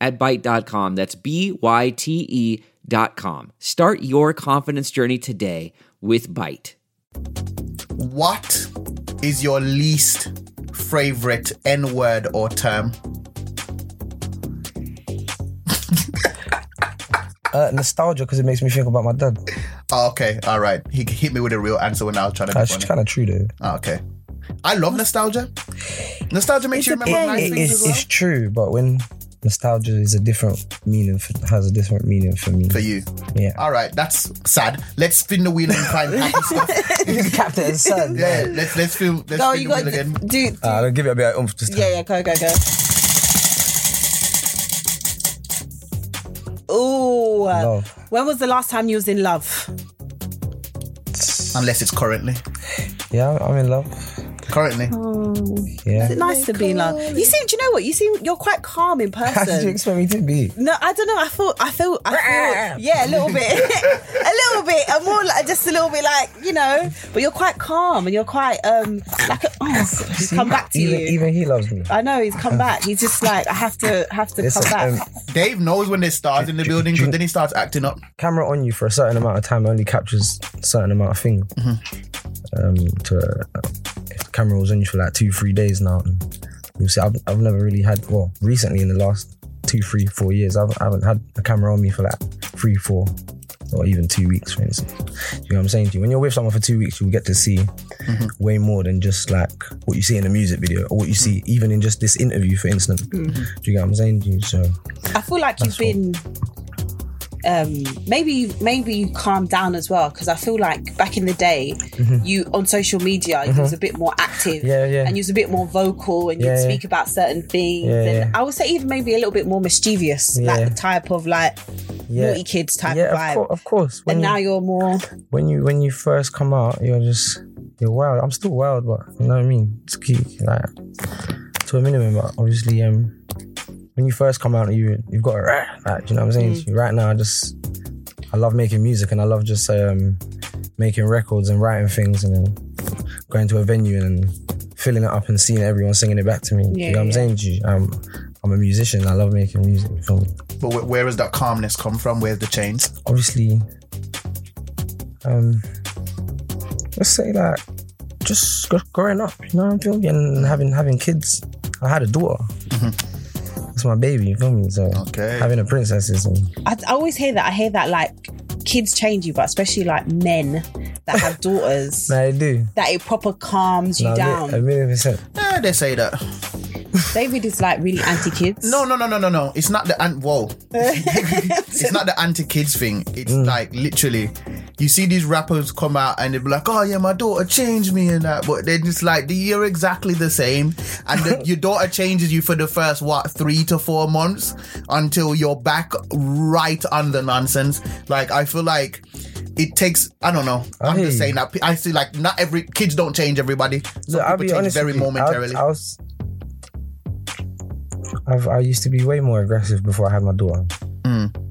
Speaker 4: at Byte.com. That's B-Y-T-E dot com. Start your confidence journey today with Byte.
Speaker 2: What is your least favorite N word or term? [LAUGHS]
Speaker 3: Uh, nostalgia because it makes me think about my dad.
Speaker 2: Oh, okay, all right. He hit me with a real answer when I was trying to be
Speaker 3: That's kind of true though.
Speaker 2: Oh, okay. I love nostalgia. Nostalgia makes you
Speaker 1: It's a
Speaker 2: remember
Speaker 1: bit-
Speaker 2: nice
Speaker 3: It-
Speaker 2: things
Speaker 3: it's,
Speaker 2: as well.
Speaker 3: it's true, but when nostalgia is a different meaning, for, has a different meaning for me.
Speaker 2: For you.
Speaker 3: Yeah.
Speaker 2: All right, that's sad. Let's spin the wheel and find happy [LAUGHS] stuff.
Speaker 3: Captain Sun.
Speaker 2: Yeah, let's let's film. Let's
Speaker 1: no
Speaker 2: spin
Speaker 1: you
Speaker 2: the
Speaker 1: got
Speaker 2: wheel
Speaker 1: to
Speaker 2: again.
Speaker 1: do, do
Speaker 3: Uh, I'll give it a bit of oomph this time.
Speaker 1: yeah yeah go go go Ooh,
Speaker 3: Love.
Speaker 1: when was the last time you was in love?
Speaker 2: Unless it's currently.
Speaker 3: Yeah, I'm in love.
Speaker 2: Currently.
Speaker 3: Yeah.
Speaker 1: Is it nice to be in love? You seem, do you know what? You seem, you're quite calm in person.
Speaker 3: How did you expect me to be?
Speaker 1: No, I don't know. I thought I feel, I feel, [LAUGHS] yeah, a little bit, [LAUGHS] a little bit. I'm more like just a little bit like you know, but you're quite calm and you're quite um like a, oh, he's come back to
Speaker 3: even,
Speaker 1: you.
Speaker 3: Even he loves me.
Speaker 1: I know he's come back. He's just like I have to have to
Speaker 3: Listen,
Speaker 1: come back.
Speaker 3: um,
Speaker 2: Dave knows when there's stars in the building but then he starts acting up.
Speaker 3: camera on you for a certain amount of time only captures a certain amount of things. Um, to uh, if the camera was on you for like two, three days now, and you'll see. I've, I've never really had. Well, recently in the last two, three, four years, I've, I haven't had a camera on me for like three, four, or even two weeks, for instance. You know what I'm saying to you? When you're with someone for two weeks, you'll get to see way more than just like what you see in a music video or what you see even in just this interview, for instance. Do you get what I'm saying to you? So
Speaker 1: I feel like you've
Speaker 3: That's what-
Speaker 1: been um maybe maybe you calmed down as well because I feel like back in the day you on social media you was a bit more active
Speaker 3: Mm-hmm. Yeah, yeah.
Speaker 1: and you was a bit more vocal and you'd
Speaker 3: Yeah,
Speaker 1: speak about certain things and. I would say even maybe a little bit more mischievous like the type of like naughty kids type
Speaker 3: yeah,
Speaker 1: of vibe
Speaker 3: of, course, of course. When
Speaker 1: and
Speaker 3: you-
Speaker 1: now you're more
Speaker 3: when you when you first come out, you're just you're wild. I'm still wild, but you know what I mean. It's key, like to a minimum. But obviously, um, when you first come out, you you've got a like, you know what I'm saying. Right now, I just I love making music and I love just um making records and writing things and then going to a venue and filling it up and seeing everyone singing it back to me.
Speaker 1: Yeah,
Speaker 3: you know what I'm saying to you? I'm I'm a musician. I love making music. You feel me?
Speaker 2: But where does that calmness come from? Where's the change?
Speaker 3: obviously um let's say that just growing up you know what I'm feeling and having having kids I had a daughter that's my baby you feel me so
Speaker 2: Okay.
Speaker 3: having a princess is um,
Speaker 1: I, I always hear that I hear that like kids change you but especially like men that have [LAUGHS] daughters
Speaker 3: Nah, I do.
Speaker 1: that it proper calms you
Speaker 3: Nah,
Speaker 1: down.
Speaker 3: A million percent.
Speaker 2: Yeah, they say that.
Speaker 1: David is like really anti kids.
Speaker 2: No, no, no, no, no, no. It's not the ant. Whoa. [LAUGHS] [LAUGHS] it's not the anti kids thing. It's like literally, you see these rappers come out and they be like, "Oh yeah, my daughter changed me and that," but they're just like, "You're exactly the same," and the, [LAUGHS] your daughter changes you for the first what three to four months until you're back right on the nonsense. Like I feel like. It takes, I don't know. I'm just saying that. I see, like, not every kids don't change everybody. Some
Speaker 3: Look, I'll
Speaker 2: people
Speaker 3: be
Speaker 2: change
Speaker 3: honest
Speaker 2: very momentarily.
Speaker 3: I, I was. I've, I used to be way more aggressive before I had my daughter. Mm.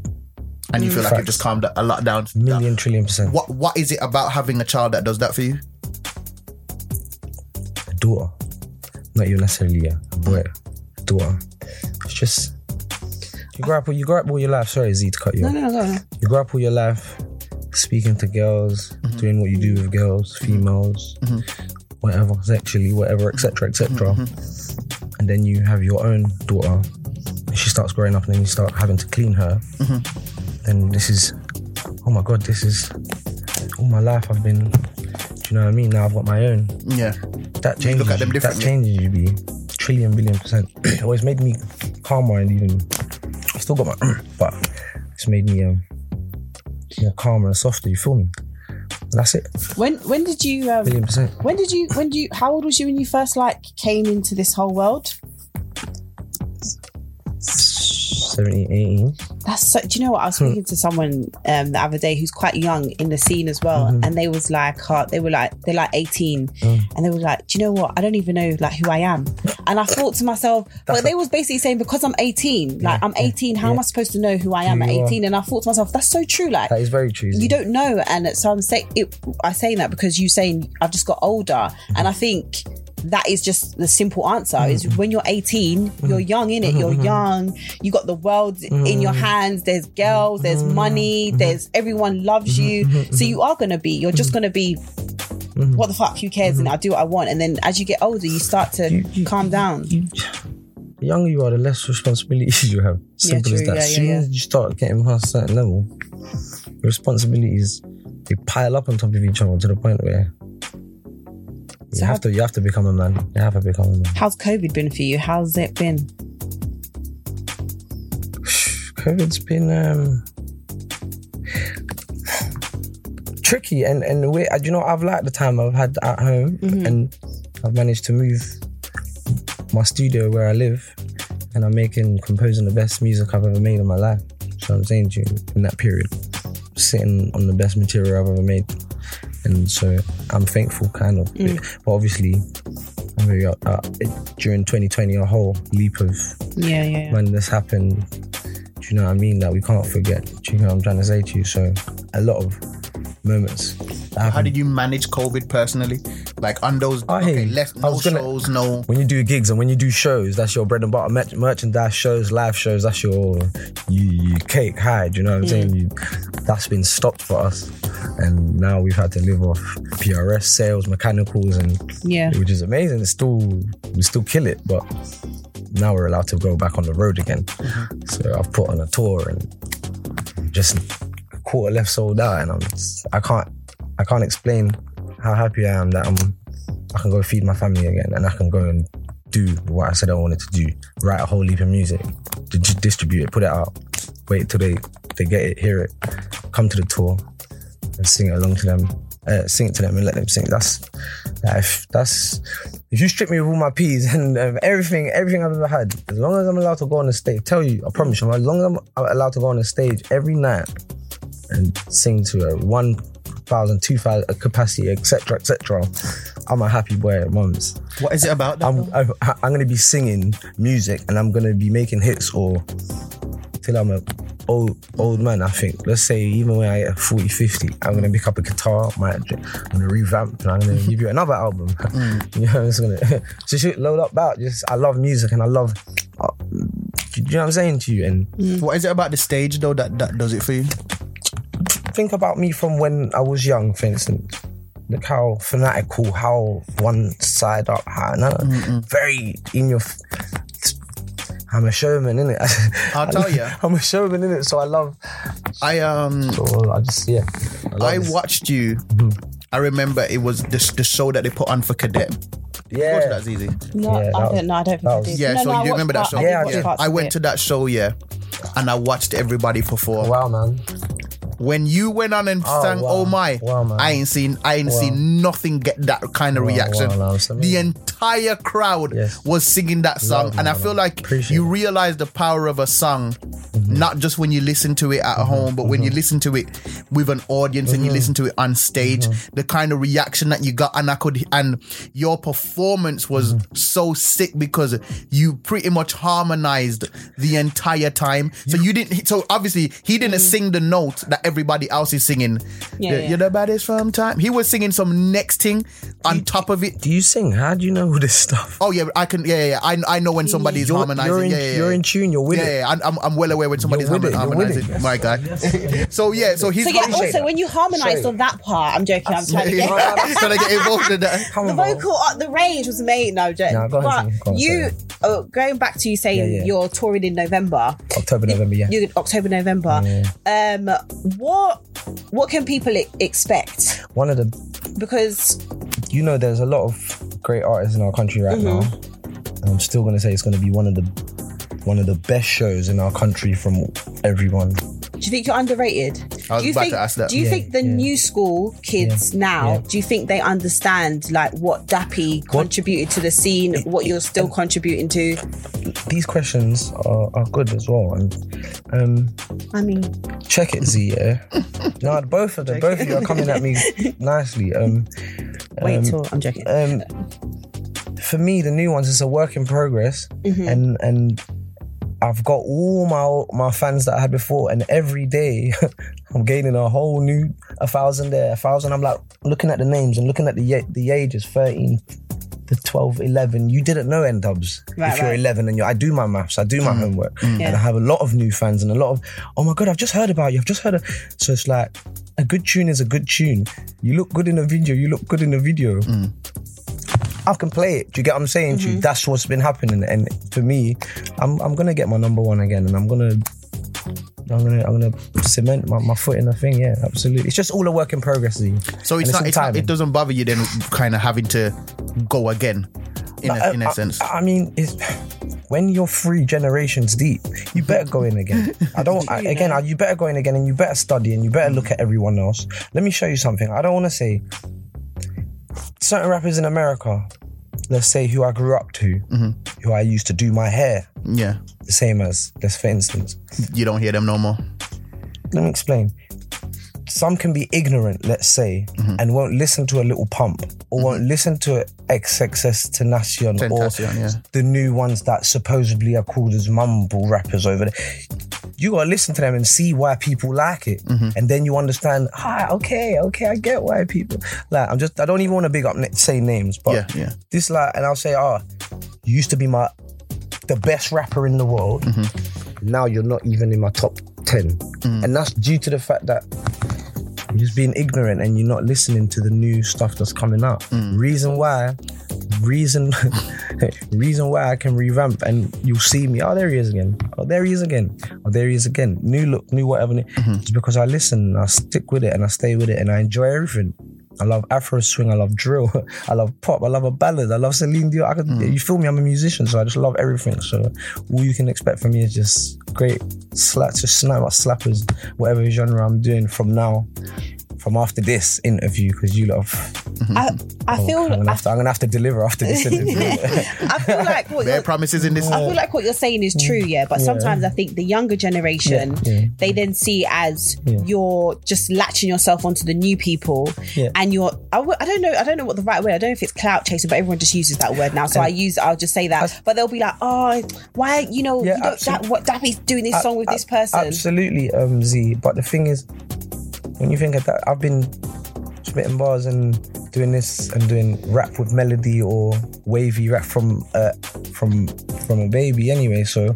Speaker 2: And you feel like you've just calmed a lot down.
Speaker 3: Million trillion percent.
Speaker 2: What What is it about having a child that does that for you?
Speaker 3: A daughter. Not even necessarily a boy. A daughter. It's just. You grow up, you grow up all your life. Sorry, Z, to cut you
Speaker 1: No,
Speaker 3: off.
Speaker 1: no, no, go.
Speaker 3: You grow up all your life speaking to girls, mm-hmm. doing what you do with girls, mm-hmm. females, mm-hmm. whatever, sexually, whatever, etc., etc. And then you have your own daughter. She starts growing up, and then you start having to clean her. Then this is, oh my god, this is all my life. I've been, do you know what I mean? Now I've got my own.
Speaker 2: Yeah.
Speaker 3: That changes.
Speaker 2: look at them
Speaker 3: you. That changes you, be trillion billion percent. [CLEARS THROAT] it always made me calmer and even. I still got my, [CLEARS THROAT] but it's made me um more calmer and softer. You feel me? That's it.
Speaker 1: When when did you um,
Speaker 3: Billion percent.
Speaker 1: when did you when did you how old was you when you first like came into this whole world?
Speaker 3: 17,
Speaker 1: That's so. Do you know what? I
Speaker 3: Hmm.
Speaker 1: was speaking to someone um, the other day who's quite young in the scene as well,
Speaker 3: Mm-hmm.
Speaker 1: and they was like, uh, they were like, they're like eighteen,
Speaker 3: Mm.
Speaker 1: and they were like, do you know what? I don't even know like who I am. And I thought to myself, but they was basically saying because I'm eighteen, like I'm eighteen, how am I supposed to know who I am at
Speaker 3: you are.
Speaker 1: eighteen? And I thought to myself, that's so true. Like
Speaker 3: That is very true.
Speaker 1: you don't know, and so I'm saying it. I'm saying that because you saying I've just got older, and I think that is just the simple answer. Is mm-hmm. when you're 18, you're mm-hmm. young in it. You're mm-hmm. young. You got the world in your hands. There's girls. There's money. There's everyone loves you. So you are gonna be. You're just gonna be. What the fuck? Who cares? And I do what I want. And then as you get older, you start to
Speaker 3: You- you-
Speaker 1: calm down.
Speaker 3: You, the younger you are, the less responsibilities you have. Simple as that.
Speaker 1: Yeah,
Speaker 3: as
Speaker 1: yeah,
Speaker 3: soon
Speaker 1: yeah.
Speaker 3: as you start getting past a certain level, responsibilities they pile up on top of each other to the point where you
Speaker 1: So
Speaker 3: have
Speaker 1: how-
Speaker 3: to you have to become a man. You have to become a man.
Speaker 1: How's COVID been for you? How's it been? [SIGHS]
Speaker 3: COVID's been um, tricky, and and way, uh, you know, I've liked the time I've had at home, and I've managed to move my studio where I live, and I'm making composing the best music I've ever made in my life. So I'm saying to you, in that period, sitting on the best material I've ever made, and so I'm thankful, kind of. But obviously, I mean, uh, uh, during 2020, a whole leap of
Speaker 1: Yeah, yeah.
Speaker 3: when this happened, do you know what I mean? That we can't forget. Do you know what I'm trying to say to you? So, a lot of moments. That
Speaker 2: How did you manage COVID personally? Like on those,
Speaker 3: I
Speaker 2: okay,
Speaker 3: you.
Speaker 2: left
Speaker 3: I was gonna-
Speaker 2: shows, no.
Speaker 3: when you do gigs and when you do shows, that's your bread and butter. Mer- merchandise shows, live shows, that's your you, you cake high. Do you know what I'm saying? You, that's been stopped for us, and now we've had to live off PRS sales, mechanicals, and
Speaker 1: Yeah.
Speaker 3: which is amazing. It's still we still kill it, but now we're allowed to go back on the road again. Mm-hmm. So I've put on a tour and just a quarter left sold out, and I'm I can't I can't explain how happy I am that I'm I can go feed my family again, and I can go and do what I said I wanted to do. Write a whole heap of music, di- distribute it, put it out, wait till they they get it, hear it, come to the tour, and sing it along to them. Uh, sing it to them and let them sing. That's if that's if you strip me of all my P's [LAUGHS] and um, everything, everything I've ever had, as long as I'm allowed to go on the stage, tell you, I promise you, as long as I'm allowed to go on the stage every night and sing to a one thousand, two thousand capacity, etc., etc., I'm a happy boy at once.
Speaker 2: What is it about?
Speaker 3: I'm. I'm I'm gonna be singing music and I'm gonna be making hits or till I'm a old old man. I think. Let's say even when I get 40, 50, I'm gonna pick up a guitar, might I'm gonna revamp and I'm gonna give you another album. [LAUGHS] you know, it's gonna [LAUGHS] just shoot, load up about. Just I love music and I love. Uh, you know what I'm saying to you? And
Speaker 2: what is it about the stage though that that does it for you?
Speaker 3: Think about me from when I was young, for instance. Look how fanatical, how one side up, how no, very in your. f- I'm a showman, innit? [LAUGHS]
Speaker 2: I'll tell ya.
Speaker 3: I'm a showman, innit? So I love.
Speaker 2: I um
Speaker 3: So I just yeah. love
Speaker 2: I watched you I remember it was the, the show that they put on for Cadet.
Speaker 3: Yeah.
Speaker 2: Watch that, Zeze.
Speaker 1: No,
Speaker 3: Yeah,
Speaker 1: I
Speaker 3: that
Speaker 1: don't
Speaker 3: was-
Speaker 1: know. I don't think I
Speaker 3: was-
Speaker 1: did.
Speaker 2: Yeah,
Speaker 1: no,
Speaker 2: so
Speaker 1: no, I
Speaker 2: you remember that show?
Speaker 1: part- I
Speaker 3: Yeah, I
Speaker 1: watch
Speaker 2: I went to that show, yeah, and I watched everybody perform.
Speaker 3: Wow, man.
Speaker 2: When you went on and
Speaker 3: Oh,
Speaker 2: sang oh
Speaker 3: wow.
Speaker 2: "Oh My,"
Speaker 3: Wow.
Speaker 2: I ain't seen, I ain't
Speaker 3: Wow.
Speaker 2: seen nothing get that kind of reaction. the entire crowd
Speaker 3: Yes.
Speaker 2: was singing that song,
Speaker 3: Love,
Speaker 2: and I feel like
Speaker 3: Appreciate
Speaker 2: you realize the power of a song,
Speaker 3: Mm-hmm.
Speaker 2: not just when you listen to it at home, but when you listen to it with an audience and you
Speaker 3: Mm-hmm.
Speaker 2: listen to it on stage. The kind of reaction that you got, and I could, and your performance was
Speaker 3: Mm-hmm.
Speaker 2: so sick because you pretty much harmonized the entire time. So you didn't. So obviously he didn't sing the note that everybody else is singing.
Speaker 1: Yeah,
Speaker 2: You're-
Speaker 1: yeah.
Speaker 2: You're the baddest from time. He was singing some next thing on top of it.
Speaker 3: Do you sing? How do you know this stuff?
Speaker 2: Oh yeah, I can. Yeah, yeah. yeah. I I know when somebody's
Speaker 3: You're,
Speaker 2: harmonizing.
Speaker 3: you're in,
Speaker 2: yeah, yeah, yeah.
Speaker 3: you're in tune. You're with
Speaker 2: yeah,
Speaker 3: it.
Speaker 2: yeah, I'm- I'm, I'm well aware when somebody's
Speaker 3: You're with
Speaker 2: harmon-
Speaker 3: it, you're
Speaker 2: harmonizing.
Speaker 3: it.
Speaker 2: My guy. So yeah, so he's
Speaker 1: So yeah, also
Speaker 3: that.
Speaker 1: when you harmonised
Speaker 3: Sorry.
Speaker 1: on that part, I'm joking. I'm trying to get [LAUGHS]
Speaker 2: trying to get involved in that.
Speaker 3: Come
Speaker 1: the
Speaker 3: on,
Speaker 1: vocal up the range was amazing. No, I'm joking.
Speaker 3: Nah, go ahead,
Speaker 1: but
Speaker 3: Sam. Go on,
Speaker 1: you,
Speaker 3: sorry.
Speaker 1: oh, going back to you saying
Speaker 3: Yeah, yeah.
Speaker 1: you're touring in November,
Speaker 3: October, November, yeah.
Speaker 1: you October, November. Um, what what can people e- expect?
Speaker 3: One of the,
Speaker 1: Because
Speaker 3: you know, there's a lot of great artists in our country right
Speaker 1: Mm-hmm.
Speaker 3: now. And I'm still gonna say it's gonna be one of the, one of the best shows in our country from everyone.
Speaker 1: do you think you're underrated?
Speaker 2: I was
Speaker 1: do you
Speaker 2: about
Speaker 1: think,
Speaker 2: to ask that.
Speaker 1: Do you
Speaker 3: Yeah,
Speaker 1: think the
Speaker 3: yeah.
Speaker 1: new school kids now?
Speaker 3: yeah.
Speaker 1: Do you think they understand like what Dappy contributed to the scene? What you're still contributing to?
Speaker 3: These questions are, are good as well. And um,
Speaker 1: I mean,
Speaker 3: check it, Z. Yeah. [LAUGHS] no, both of them, both of you are coming at me [LAUGHS] nicely. Um,
Speaker 1: wait
Speaker 3: um,
Speaker 1: till I'm joking.
Speaker 3: um, for me, the new ones is a work in progress,
Speaker 1: Mm-hmm.
Speaker 3: and and I've got all my my fans that I had before, and every day [LAUGHS] I'm gaining a whole new a thousand there, a thousand. I'm like looking at the names and looking at the the ages, thirteen. The 12, 11, you didn't know N-Dubz.
Speaker 1: Right,
Speaker 3: if you're
Speaker 1: right.
Speaker 3: 11 and you're. I do my maths, I do my mm. homework, mm. and I have a lot of new fans and a lot of, oh my God, I've just heard about you, I've just heard of. So it's like, a good tune is a good tune. You look good in a video, you look good in a video. Mm. I can play it. Do you get what I'm saying to you? Mm-hmm. That's what's been happening. And for me, I'm I'm gonna get my number one again, and I'm gonna I'm gonna I'm gonna cement my, my foot in the thing. Yeah, absolutely. It's just all a work in progress. Z.
Speaker 2: So it's not, it's not. It doesn't bother you then, kind of having to go again, in a, in a
Speaker 3: I-
Speaker 2: sense.
Speaker 3: I, I mean, it's, when you're three generations deep, you better go in again. I don't. [LAUGHS] I, again, I, you better go in again, and you better study, and you better look at everyone else. Let me show you something. I don't want to say certain rappers in America. Let's say who I grew up to, mm-hmm. who I used to do my hair,
Speaker 2: yeah,
Speaker 3: the same as. Let's for instance.
Speaker 2: you don't hear them no more.
Speaker 3: Let me explain. Some can be ignorant, let's say, mm-hmm. and won't listen to a Lil Pump or won't mm-hmm. listen to XXXTentacion or
Speaker 2: yeah.
Speaker 3: the new ones that supposedly are called as mumble rappers over there. You gotta listen to them and see why people like it, mm-hmm. and then you understand. Ah, okay, okay, I get why people like. I'm just. I don't even want to big up say names, but
Speaker 2: Yeah, yeah.
Speaker 3: this like, and I'll say, oh, you used to be my the best rapper in the world. Mm-hmm. Now you're not even in my top 10. Mm. And that's due to the fact that you're just being ignorant and you're not listening to the new stuff that's coming out. Mm. Reason why, reason, [LAUGHS] reason why I can revamp and you'll see me. Oh, there he is again. Oh, there he is again. Oh, there he is again. New look, new whatever. It's mm-hmm. because I listen, I stick with it and I stay with it and I enjoy everything. I love Afro swing. I love drill. [LAUGHS] I love pop. I love a ballad. I love Celine Dion. I could, mm. You feel me? I'm a musician, so I just love everything. So all you can expect from me is just great slaps, just snap slappers, whatever genre I'm doing from now, from after this interview, because you love.
Speaker 1: I, I feel
Speaker 3: I'm gonna,
Speaker 1: I,
Speaker 3: have to, I'm gonna have to deliver after this [LAUGHS] interview.
Speaker 1: I feel like what
Speaker 2: Bare
Speaker 1: you're,
Speaker 2: promises in this.
Speaker 1: I feel like what you're saying is true, yeah. But sometimes I think the younger generation
Speaker 3: Yeah, yeah.
Speaker 1: they then see it as
Speaker 3: Yeah.
Speaker 1: you're just latching yourself onto the new people,
Speaker 3: Yeah.
Speaker 1: and you're. I, w- I don't know. I don't know what the right word. I don't know if it's clout chasing, but everyone just uses that word now. So I use. I'll just say that. but they'll be like, oh, why? You know,
Speaker 3: Yeah,
Speaker 1: you don't, that what Dappy's doing this song with
Speaker 3: A-
Speaker 1: this person.
Speaker 3: Absolutely, um, Z. But the thing is, when you think of that, I've been spitting bars and doing this and doing rap with melody or wavy rap from uh, from from a baby anyway. So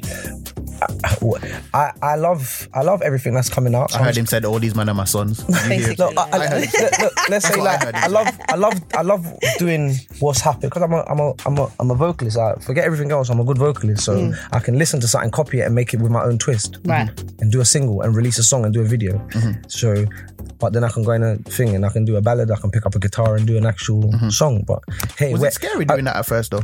Speaker 3: I, I love I love everything that's coming out.
Speaker 2: I heard him said all these men are my sons. Did you hear?
Speaker 1: Basically.
Speaker 3: Look, I, I,
Speaker 2: I
Speaker 3: look, look, let's say
Speaker 2: what I
Speaker 3: like. I love I love I love doing what's happening because I'm a I'm a I'm a I'm a vocalist. I forget everything else. I'm a good vocalist, so I can listen to something, copy it, and make it with my own twist.
Speaker 1: Right.
Speaker 3: And do a single and release a song and do a video.
Speaker 2: Mm-hmm.
Speaker 3: So, but then I can go in a thing and I can do a ballad. I can pick up a guitar and do an actual song. But hey,
Speaker 2: Mm-hmm. Was
Speaker 3: where-
Speaker 2: it scary doing that at first though?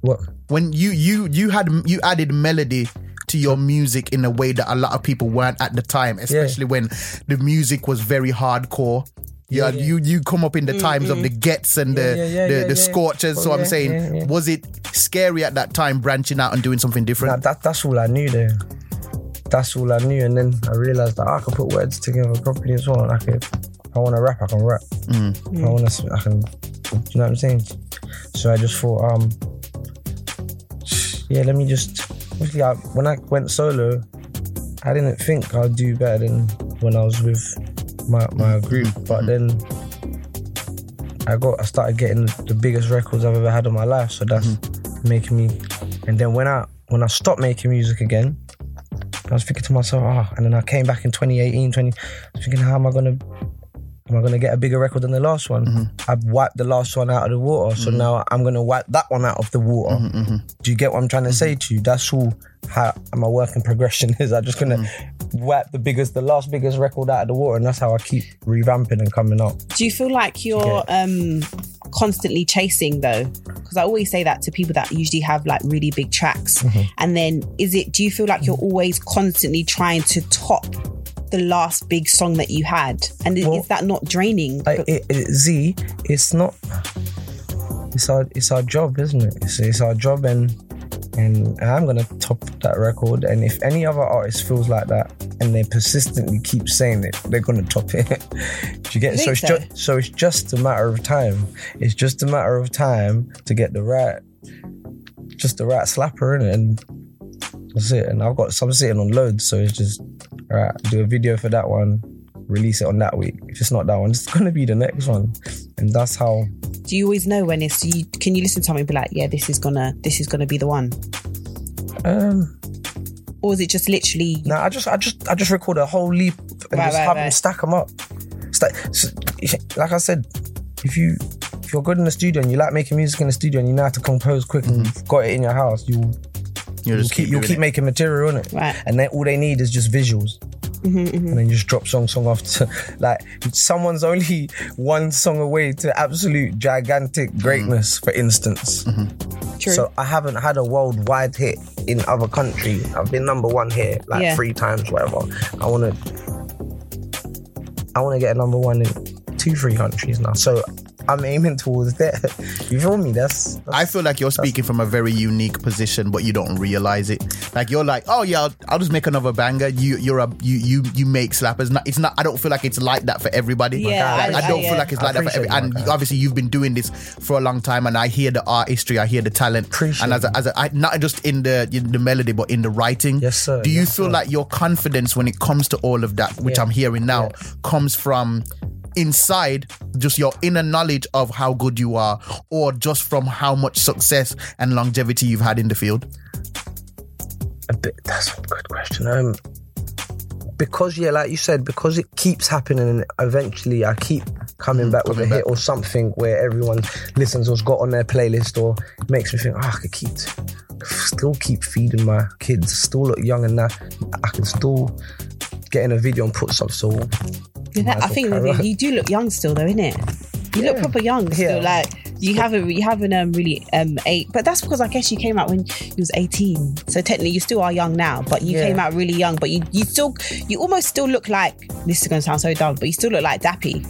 Speaker 3: What?
Speaker 2: When you you you had you added melody to your music in a way that a lot of people weren't at the time, especially when the music was very hardcore. Yeah, you you come up in the times of the Giggs and the
Speaker 3: yeah, yeah,
Speaker 2: the,
Speaker 3: yeah,
Speaker 2: the
Speaker 3: yeah.
Speaker 2: scorchers. so
Speaker 3: Oh,
Speaker 2: I'm saying,
Speaker 3: yeah, yeah.
Speaker 2: was it scary at that time branching out and doing something
Speaker 3: Nah,
Speaker 2: different?
Speaker 3: that, that's all I knew there. That's all I knew, and then I realized that I could put words together properly as well. I could, if I want to rap, I can rap. If I want to, I can. Do you know what I'm saying? So I just thought, um, yeah, let me just. Obviously, I, when I went solo, I didn't think I'd do better than when I was with my my group, but then. I got I started getting the biggest records I've ever had in my life, so that's making me. And then when I when I stopped making music again, I was thinking to myself, ah, and then I came back in 2018, 20, I was thinking, how am I gonna am I gonna get a bigger record than the last one? Mm-hmm. I've wiped the last one out of the water, so mm-hmm. now I'm gonna wipe that one out of the water. Mm-hmm, do you get what I'm trying to say to you? That's all how my work working progression [LAUGHS] is. I'm just gonna wipe the biggest, the last biggest record out of the water, and that's how I keep revamping and coming up.
Speaker 1: Do you feel like you're um constantly chasing though? Because I always say that to people that usually have like really big tracks.
Speaker 3: Mm-hmm.
Speaker 1: And then is it do you feel like you're always constantly trying to top the last big song that you had? And
Speaker 3: Well,
Speaker 1: is that not draining?
Speaker 3: it, it, Z, it's not. It's our it's our job, isn't it? It's, it's our job, and and I'm gonna top that record. And if any other artist feels like that, and they persistently keep saying it, they're gonna top it. [LAUGHS] Do you get?
Speaker 1: You
Speaker 3: So it's
Speaker 1: think
Speaker 3: just so it's just a matter of time. It's just a matter of time to get the right, just the right slapper in it, and that's it. And I've got some sitting on loads, so it's just all right. Do a video for that one, release it on that week. If it's not that one, it's [LAUGHS] gonna be the next one, and that's how.
Speaker 1: do you always know when it's you can you listen to something and be like, yeah, this is gonna this is gonna be the one?
Speaker 3: Um,
Speaker 1: Or is it just literally
Speaker 3: Nah, I just, I just, I just record a whole leap and
Speaker 1: Right,
Speaker 3: just
Speaker 1: right,
Speaker 3: have them stack them up. Stack, so, like I said, if you if you're good in the studio and you like making music in the studio and you know how to compose quick and you've got it in your house, you
Speaker 2: You'll
Speaker 3: you'll
Speaker 2: just
Speaker 3: keep, you'll keep
Speaker 2: it.
Speaker 3: making material in it.
Speaker 1: Right.
Speaker 3: And then all they need is just visuals.
Speaker 1: Mm-hmm, mm-hmm.
Speaker 3: And then you just drop song, song after. [LAUGHS] Like someone's only [LAUGHS] one song away to absolute gigantic mm-hmm. greatness, for instance. Mm-hmm.
Speaker 1: true?
Speaker 3: So I haven't had a worldwide hit in other countries. I've been number one here like
Speaker 1: Yeah.
Speaker 3: three times, whatever. I want to, I want to get a number one in two, three countries now. So I'm aiming towards that. you feel me? That's, that's
Speaker 2: I feel like you're speaking from a very unique position, but you don't realize it. Like you're like, oh yeah, I'll, I'll just make another banger. You you're a you you you make slappers. Not, it's not. I don't feel like it's like that for everybody.
Speaker 1: Yeah,
Speaker 2: Like,
Speaker 1: I-
Speaker 2: I, don't
Speaker 1: I,
Speaker 2: feel like it's like that for every. And
Speaker 3: that, man.
Speaker 2: obviously, you've been doing this for a long time, and I hear the art history. I hear the talent.
Speaker 3: Appreciate
Speaker 2: and as a, as a, I, not just in the in the melody, but in the writing.
Speaker 3: Yes, sir.
Speaker 2: Do you
Speaker 3: Yes,
Speaker 2: feel
Speaker 3: sir.
Speaker 2: like your confidence when it comes to all of that, which
Speaker 3: Yeah.
Speaker 2: I'm hearing now, comes from? Inside just your inner knowledge of how good you are or just from how much success and longevity you've had in the field
Speaker 3: a bit. That's a good question. Um, because yeah, like you said, because it keeps happening, and eventually I keep coming back with a
Speaker 2: Mm, coming
Speaker 3: hit or something where everyone listens or's got on their playlist, or makes me think, oh, I could keep, still keep feeding my kids, still look young and that I can still get in a video and put stuff. So
Speaker 1: Yeah, I think you do look young still, though, innit? You look proper young still.
Speaker 3: Yeah.
Speaker 1: Like you haven't, you haven't um, really um eight, but that's because I guess you came out when you was eighteen. So technically, you still are young now, but you
Speaker 3: Yeah.
Speaker 1: came out really young. But you, you still, you almost still look like. This is gonna sound so dumb, but you still look like Dappy.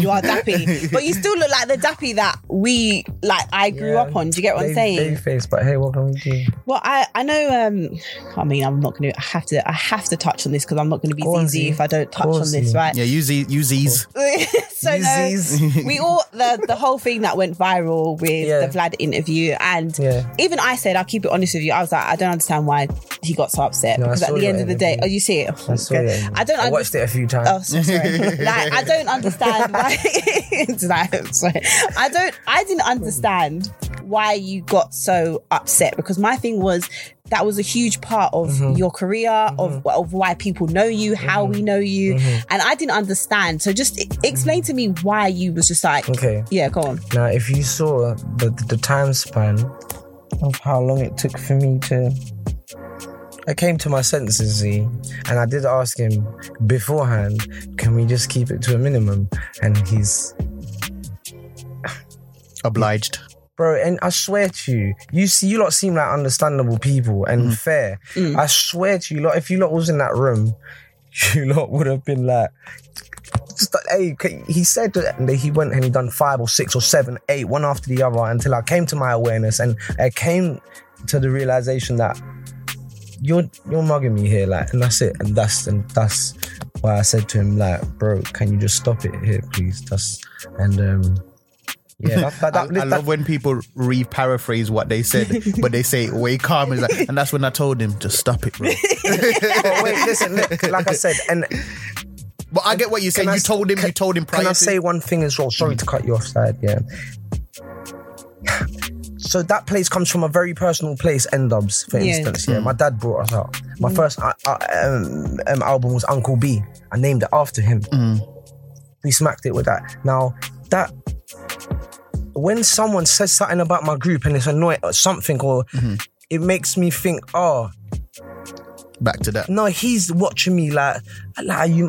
Speaker 1: You are Dappy, [LAUGHS] but you still look like the Dappy that we like. I grew up on. Do you get what I'm saying?
Speaker 3: face, but hey, what can we do?
Speaker 1: Well, I I know. Um, I mean, I'm not going to. I have to. I have to touch on this because I'm not going to be
Speaker 3: Go on,
Speaker 1: easy if I don't touch
Speaker 3: Go
Speaker 1: on
Speaker 3: on,
Speaker 1: this, right?
Speaker 2: yeah use these use these
Speaker 1: so no,
Speaker 3: Yeezys.
Speaker 1: we all the the whole thing that went viral with
Speaker 3: Yeah.
Speaker 1: the Vlad interview, and
Speaker 3: Yeah.
Speaker 1: even I said, I'll keep it honest with you. I was like, I don't understand why he got so upset
Speaker 3: No,
Speaker 1: because at the end of the day, oh, you see it.
Speaker 3: I
Speaker 1: Okay. I don't.
Speaker 3: I watched it a few times.
Speaker 1: Oh, so sorry. like I don't understand [LAUGHS] it's like, sorry. I don't. I didn't understand why you got so upset because my thing was that was a huge part of
Speaker 3: Mm-hmm.
Speaker 1: your career, of of why people know you, how
Speaker 3: Mm-hmm.
Speaker 1: we know you, and I didn't understand. So just explain to me why you was just like,
Speaker 3: Okay.
Speaker 1: yeah, go on.
Speaker 3: Now, if you saw the, the time span of how long it took for me to. I came to my senses, see, and I did ask him beforehand, can we just keep it to a minimum? And he's,
Speaker 2: Obliged.
Speaker 3: Bro, and I swear to you, you see, you lot seem like understandable people and
Speaker 2: Mm.
Speaker 3: fair. I swear to you, lot, if you lot was in that room, [LAUGHS] you lot would have been like, just hey, he said that he went and he done five or six or seven, eight, one after the other until I came to my awareness and I came to the realization that you're you're mugging me here, like, and that's it, and that's and that's why I said to him, like, bro, can you just stop it here, please? That's and um, yeah, [LAUGHS] that, that,
Speaker 2: I,
Speaker 3: that,
Speaker 2: I
Speaker 3: that-
Speaker 2: love when people re-paraphrase what they said, but they say it way calm. It's like, and that's when I told him just stop it, bro. [LAUGHS]
Speaker 3: wait, listen, look, like I said, and
Speaker 2: But I get what you're saying.
Speaker 3: I
Speaker 2: You
Speaker 3: s-
Speaker 2: told him.
Speaker 3: can-
Speaker 2: you told him prior
Speaker 3: Can I
Speaker 2: to.
Speaker 3: say one thing as well? Sorry to cut you off, side. Yeah. So that place comes from a very personal place, N-Dubz, for
Speaker 1: Yeah.
Speaker 3: instance. Yeah, my dad brought us up. My first uh, uh, um, um, album was Uncle B. I named it after him. We smacked it with that. Now that when someone says something about my group and it's annoying or something, or mm-hmm. it makes me think, oh,
Speaker 2: Back to that.
Speaker 3: no, he's watching me like, like are you,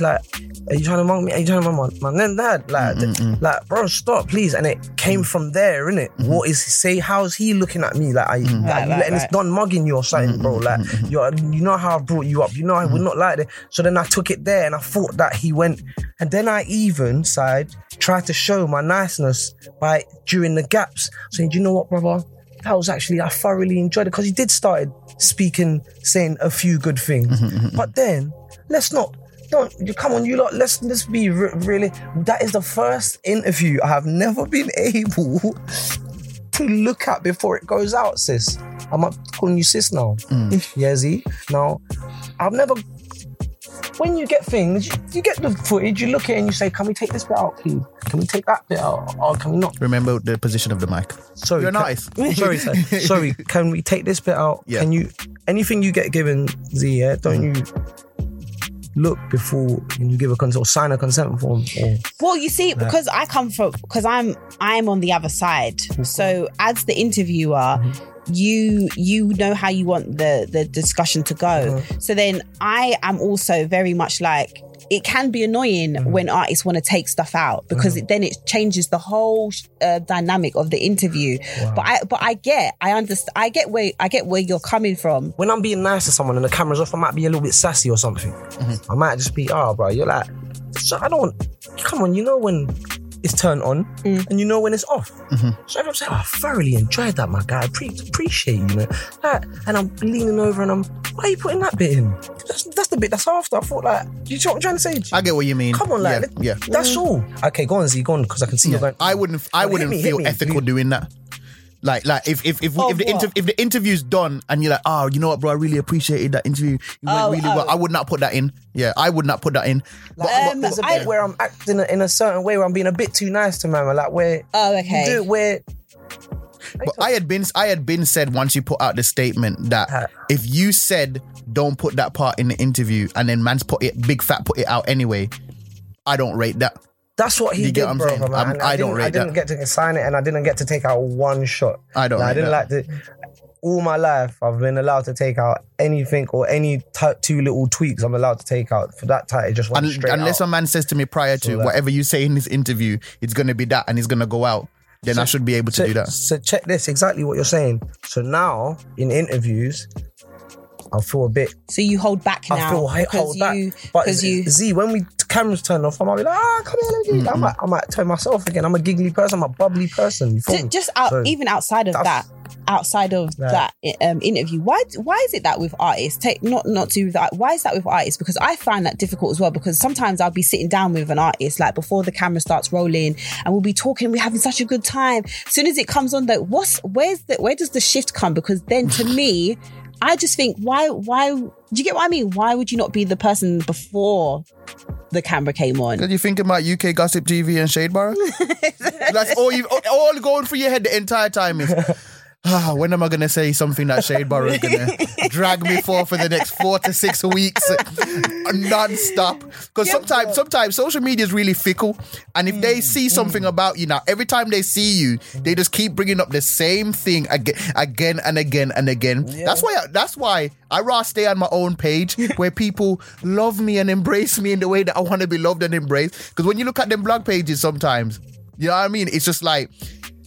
Speaker 3: like, are you trying to monk me? Are you trying to monk my man? Dad, like, like, bro, stop, please. And it came from there, innit? Mm-hmm. What is he say? How's he looking at me? Like, are you, mm-hmm. like,
Speaker 1: Right,
Speaker 3: you
Speaker 1: right,
Speaker 3: letting
Speaker 1: right.
Speaker 3: this done mugging you or something, bro? Mm-hmm, like, you're, you know how I brought you up. You know, I would not like that. So then I took it there and I thought that he went, and then I even side tried to show my niceness by during the gaps, saying, do you know what, brother? That was actually I thoroughly enjoyed it because he did started speaking, saying a few good things. Mm-hmm, mm-hmm. But then let's not don't you come on, you lot. Let's let's be re- really. That is the first interview I have never been [LAUGHS] able to look at before it goes out, sis. I'm not calling you sis now. Mm. [LAUGHS] Yeah, Z. Now, I've never. When you get things, you, you get the footage, you look at it and you say, "Can we take this bit out, please? Can we take that bit out, or can we not?"
Speaker 2: Remember the position of the mic. [LAUGHS]
Speaker 3: Sorry,
Speaker 2: You're
Speaker 3: can-
Speaker 2: nice.
Speaker 3: sorry, sorry, sorry. Can we take this bit out?
Speaker 2: Yeah.
Speaker 3: Can you? Anything you get given, Z, yeah, don't you look before you give a consent or sign a consent form? Or
Speaker 1: Well, you see, because I come from, because I'm, I'm on the other side.
Speaker 3: Mm-hmm.
Speaker 1: So as the interviewer, you, you know how you want the the discussion to go.
Speaker 3: Mm-hmm.
Speaker 1: So then I am also very much like. It can be annoying
Speaker 3: Mm-hmm.
Speaker 1: when artists want to take stuff out because it, then it changes the whole uh, dynamic of the interview. But I, but I get, I understand, I get where, I get where you're coming from.
Speaker 3: when I'm being nice to someone and the camera's off, I might be a little bit sassy or something.
Speaker 2: Mm-hmm.
Speaker 3: I might just be, oh, bro, you're like, so I don't. Come on, you know when it's turned on and you know when it's off.
Speaker 2: Mm-hmm.
Speaker 3: So I'm saying, oh, I thoroughly enjoyed that, my guy. I pre- appreciate you, know. Like, and I'm leaning over and I'm, why are you putting that bit in? That's, that's the bit that's after. I thought, like, you know what I'm trying to say?
Speaker 2: I get what you mean.
Speaker 3: Come on, like,
Speaker 2: yeah, yeah.
Speaker 3: that's all. Okay, go on, Z, go on, because I can see you're going.
Speaker 2: I wouldn't. I wouldn't
Speaker 3: me,
Speaker 2: feel
Speaker 3: me.
Speaker 2: ethical
Speaker 3: You-
Speaker 2: doing that. Like, like if if if, we, if the inter- if the interview's done and you're like, oh, you know what, bro, I really appreciated that interview. It went
Speaker 1: Oh,
Speaker 2: really
Speaker 1: oh.
Speaker 2: well. I would not put that in. Yeah, I would not put that in. But,
Speaker 1: Um,
Speaker 2: but-
Speaker 3: There's a
Speaker 1: I-
Speaker 3: bit where I'm acting in a certain way where I'm being a bit too nice to Mama, like where
Speaker 1: Oh, okay.
Speaker 3: you do it where
Speaker 2: But I had been I had been said once you put out the statement that if you said don't put that part in the interview and then man's put it big fat put it out anyway, I don't rate that.
Speaker 3: That's what he
Speaker 2: You
Speaker 3: did,
Speaker 2: what I'm
Speaker 3: bro. man.
Speaker 2: I'm-
Speaker 3: And
Speaker 2: I don't
Speaker 3: didn't-
Speaker 2: rate
Speaker 3: I didn't
Speaker 2: that.
Speaker 3: get to sign it, and I didn't get to take out one shot.
Speaker 2: I don't
Speaker 3: Like, I didn't
Speaker 2: that.
Speaker 3: like to. All my life, I've been allowed to take out anything or any t- two little tweaks. I'm allowed to take out for that title. Just went
Speaker 2: Un-
Speaker 3: straight
Speaker 2: unless
Speaker 3: out.
Speaker 2: a man says to me prior to
Speaker 3: So that-
Speaker 2: whatever you say in this interview, it's gonna be that and it's gonna go out, then I should be able to
Speaker 3: so,
Speaker 2: do that.
Speaker 3: so check this exactly what you're saying. So now in interviews, I feel a bit
Speaker 1: So you hold back now
Speaker 3: I feel I
Speaker 1: because
Speaker 3: hold back.
Speaker 1: you
Speaker 3: But
Speaker 1: because you
Speaker 3: Z, when we cameras turn off, I might be like, ah, come here, let me do that. I might, I might turn myself again. I'm a giggly person. I'm a bubbly person. You feel
Speaker 1: Ju-
Speaker 3: me?
Speaker 1: just out,
Speaker 3: So,
Speaker 1: even outside of that outside of
Speaker 3: Right.
Speaker 1: that um, interview why why is it that with artists take not not to that why is that with artists because i find that difficult as well because sometimes i'll be sitting down with an artist like before the camera starts rolling and we'll be talking we're having such a good time as soon as it comes on though what's where's the where does the shift come because then to me i just think why why do you get what i mean why would you not be the person before the camera came on
Speaker 2: Because you're thinking about UK Gossip TV and Shade Bar? [LAUGHS] That's all you all going through your head the entire time is ah, when am I gonna say something that Shade Barrow is gonna [LAUGHS] drag me for for the next four to six weeks, non-stop? Because sometimes, sometimes social media is really fickle, and if
Speaker 3: Mm,
Speaker 2: they see something about you now, every time they see you, they just keep bringing up the same thing again, again and again and again. That's why. That's why I rather stay on my own page [LAUGHS] where people love me and embrace me in the way that I want to be loved and embraced. Because when you look at them blog pages, sometimes you know what I mean. It's just like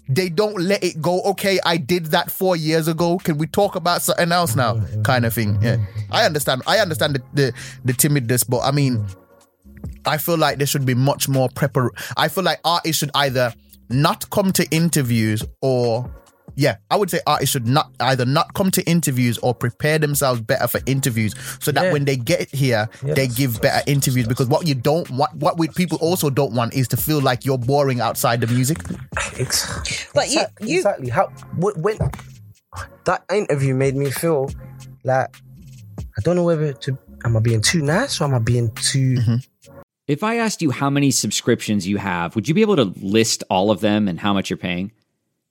Speaker 2: they don't let it go. Okay, I did that four years ago. Can we talk about something else now? Kind of thing. Yeah, I understand. I understand the the, the timidness, but I mean, I feel like there should be much more prepar. I feel like artists should either not come to interviews or. Yeah, I would say artists should not either not come to interviews or prepare themselves better for interviews, so that
Speaker 3: Yeah.
Speaker 2: when they get here, they give better interviews. Because what you don't want, what we people also don't want, is to feel like you're boring outside the music.
Speaker 3: Ex-
Speaker 1: But you-
Speaker 3: exactly,
Speaker 1: you-
Speaker 3: exactly how when that interview made me feel like I don't know whether to am I being too nice or am I being too mm-hmm.
Speaker 4: If I asked you how many subscriptions you have, would you be able to list all of them and how much you're paying?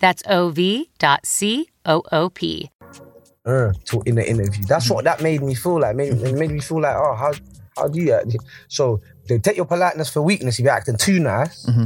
Speaker 7: That's ov.coop.
Speaker 3: uh, to, in the interview. That's what that made me feel like. Made, it made me feel like, oh, how how do you act? So they take your politeness for weakness if you're acting too nice,
Speaker 2: Mm-hmm.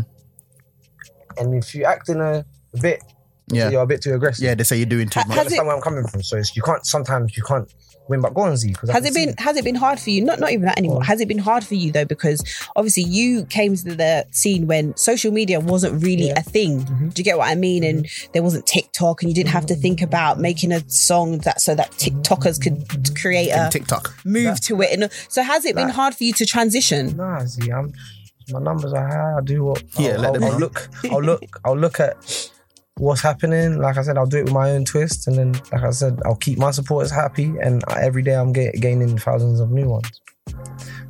Speaker 3: and if you're acting a, a bit,
Speaker 2: Yeah.
Speaker 3: you're a bit too aggressive.
Speaker 2: Yeah, they say you're doing too much.
Speaker 1: has
Speaker 3: understand
Speaker 1: it-
Speaker 3: where I'm coming from. So it's, you can't sometimes you can't win, but go on Z. 'cause I
Speaker 1: Has it been
Speaker 3: see-
Speaker 1: has it been hard for you? Not not even that anymore. Has it been hard for you though? Because obviously you came to the scene when social media wasn't really
Speaker 3: Yeah.
Speaker 1: a thing.
Speaker 2: Mm-hmm.
Speaker 1: Do you get what I mean? And there wasn't TikTok, and you didn't have to think about making a song that so that TikTokers could create a
Speaker 2: TikTok.
Speaker 1: move to it. And so has it been hard for you to transition?
Speaker 3: Nah, Z, I'm my numbers are high. I do what.
Speaker 2: Yeah,
Speaker 3: I'll,
Speaker 2: let them
Speaker 3: I'll, I'll look. I'll look. I'll look at what's happening. Like I said, I'll do it with my own twist, and then, like I said, I'll keep my supporters happy. And every day, I'm get, gaining thousands of new ones.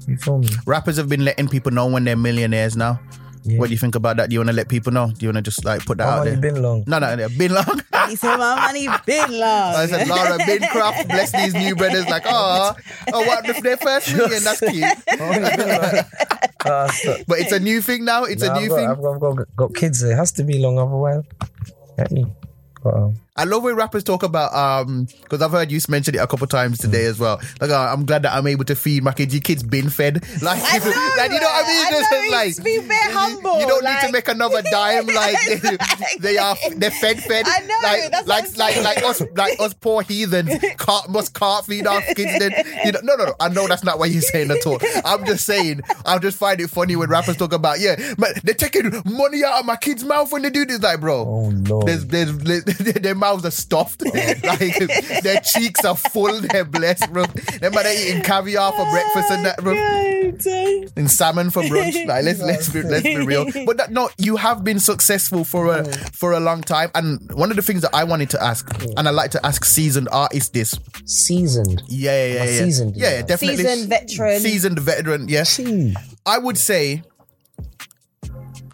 Speaker 3: You feel me?
Speaker 2: Rappers have been letting people know when they're millionaires now.
Speaker 3: Yeah.
Speaker 2: What do you think about that? Do you want to let people know? Do you want to just like put that
Speaker 3: How
Speaker 2: out
Speaker 3: long
Speaker 2: there?
Speaker 3: you been long?
Speaker 2: No, no, no, been long. [LAUGHS]
Speaker 1: He said, "My money been long."
Speaker 2: I said, Laura Bincroft, bless these new brothers. Like, oh, oh, what if their first [LAUGHS] million? That's cute. [LAUGHS]
Speaker 3: How long you been long? Uh, so-
Speaker 2: But it's a new thing now. It's
Speaker 3: Nah,
Speaker 2: a
Speaker 3: I've
Speaker 2: new
Speaker 3: got,
Speaker 2: thing.
Speaker 3: I've got, I've got, got kids. It has to be long, otherwise. But, um,
Speaker 2: I love when rappers talk about um because I've heard you mention it a couple times today as well. Like, uh, I'm glad that I'm able to feed my kids. Your kids been fed. [LAUGHS] Like,
Speaker 1: I [LAUGHS] know,
Speaker 2: like you know what I mean?
Speaker 1: I
Speaker 2: Just
Speaker 1: know,
Speaker 2: like
Speaker 1: it's very humble,
Speaker 2: You don't need to make another dime. [LAUGHS] Like they, they are, they're fed, fed.
Speaker 1: I know,
Speaker 2: Like,
Speaker 1: that's what
Speaker 2: like,
Speaker 1: I'm
Speaker 2: like, like us, like us poor heathens can't must can't feed our kids. Then you know, no, no, no. I know that's not what you're saying at all. I'm just saying. I just find it funny when rappers talk about yeah, man, they're taking money out of my kids' mouth when they do this. Like, bro,
Speaker 3: oh, no,
Speaker 2: there's, there's, their mouths are stuffed. [LAUGHS] [LAUGHS] like their cheeks are full. They're blessed, bro. Them man are eating caviar for oh breakfast and that, bro. Eh? And salmon for brunch. [LAUGHS] Like let's let's be, let's be real. But that, no, you have been successful for a for a long time. And one of the things that I wanted to ask, and I like to ask seasoned artists this.
Speaker 3: Seasoned.
Speaker 2: Yeah, yeah, yeah, yeah.
Speaker 3: seasoned,
Speaker 2: yeah, yeah,
Speaker 3: yeah.
Speaker 2: definitely.
Speaker 1: Seasoned veteran.
Speaker 2: Seasoned veteran. Yes.
Speaker 3: Gee.
Speaker 2: I would say,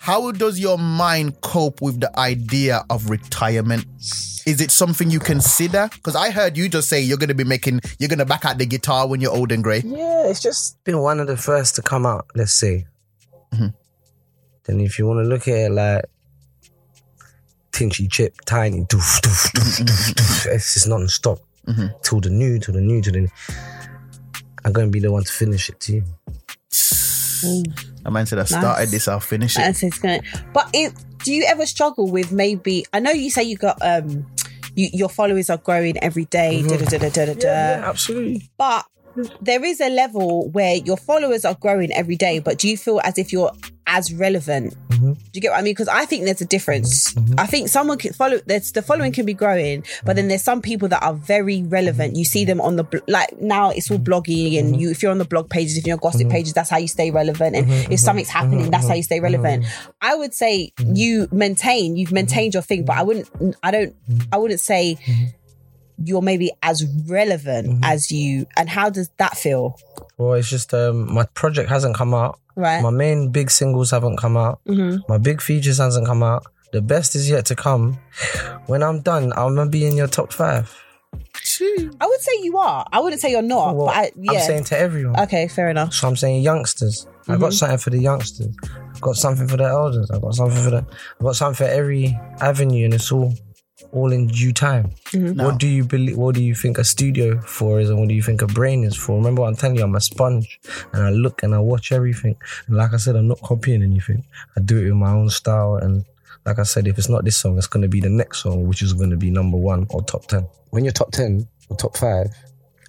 Speaker 2: how does your mind cope with the idea of retirement? Is it something you consider? Because I heard you just say you're going to be making, you're going to back out the guitar when you're old and grey.
Speaker 3: Yeah, it's just been one of the first to come out, let's say.
Speaker 2: Mm-hmm.
Speaker 3: Then if you want to look at it like, Tinchy Chip, Tinie, doof, doof, doof, doof, doof. it's just non-stop. Till the new, till the new, till the I'm gonna be the one to finish it to too. [SIGHS]
Speaker 2: A man said I started this, I'll finish it.
Speaker 1: And so it's gonna. But it, do you ever struggle with maybe? I know you say you got um, you, your followers are growing every day, da, da, da, da, da, da, da.
Speaker 3: absolutely.
Speaker 1: But there is a level where your followers are growing every day, but do you feel as if you're as relevant?
Speaker 3: Mm-hmm.
Speaker 1: Do you get what I mean? Because I think there's a difference. Mm-hmm. Mm-hmm. I think someone can follow. There's the following can be growing, but then there's some people that are very relevant. You see them on the like now it's all mm-hmm. blogging, and you if you're on the blog pages, if you're on gossip pages, that's how you stay relevant. And if something's happening, that's how you stay relevant. I would say you maintain. You've maintained your thing, but I wouldn't. I don't. I wouldn't say you're maybe as relevant as you. And how does that feel?
Speaker 3: Well, it's just um, my project hasn't come out.
Speaker 1: Right.
Speaker 3: My main big singles haven't come out. My big features hasn't come out. The best is yet to come. When I'm done, I'm gonna be in your top five.
Speaker 1: I would say you are. I wouldn't say you're not.
Speaker 3: Well,
Speaker 1: but I, yeah.
Speaker 3: I'm saying to everyone.
Speaker 1: okay, fair enough.
Speaker 3: So I'm saying youngsters. I
Speaker 1: Mm-hmm.
Speaker 3: got something for the youngsters. I've got something for the elders. I've got something for the. I've got something for every avenue, and it's all, all in due time.
Speaker 1: Mm-hmm.
Speaker 3: What do you believe? What do you think a studio for is, and what do you think a brain is for? Remember, what I'm telling you, I'm a sponge, and I look and I watch everything. And like I said, I'm not copying anything. I do it in my own style, and like I said, if it's not this song, it's gonna be the next song, which is gonna be number one or top ten. When you're top ten or top five,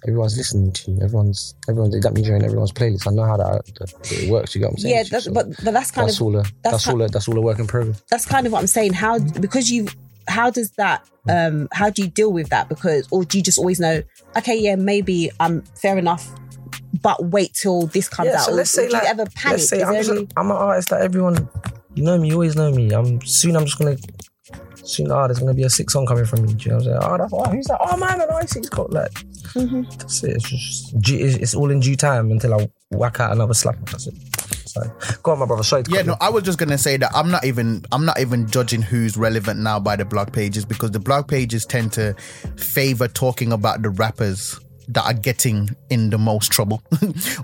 Speaker 3: everyone's listening to you. Everyone's everyone's that means you're everyone's playlist. I know how that, that it works. You get what I'm saying?
Speaker 1: Yeah, that's,
Speaker 3: So
Speaker 1: but but that's kind
Speaker 3: that's
Speaker 1: of
Speaker 3: all a that's,
Speaker 1: ki-
Speaker 3: all a that's all a work in progress.
Speaker 1: that's kind of what I'm saying. How because you how does that um how do you deal with that? Because or do you just always know? Okay, yeah, maybe I'm fair enough, but wait till this comes out.
Speaker 3: so let's
Speaker 1: or
Speaker 3: say
Speaker 1: do
Speaker 3: like
Speaker 1: you ever panic?
Speaker 3: let's say I'm, just,
Speaker 1: any-
Speaker 3: I'm an artist that everyone you know me, you always know me. I'm soon. I'm just gonna soon. Ah, there's gonna be a six song coming from me. Do you know what I'm saying? Oh, that's, oh who's that? Oh man, man, oh, I see. It's got like
Speaker 1: Mm-hmm.
Speaker 3: that's it. It's just it's, it's all in due time until I whack out another slap. That's it. Go on, my brother. Sorry.
Speaker 2: Yeah, no, I was just gonna say that I'm not even I'm not even judging who's relevant now by the blog pages because the blog pages tend to favor talking about the rappers that are getting in the most trouble [LAUGHS]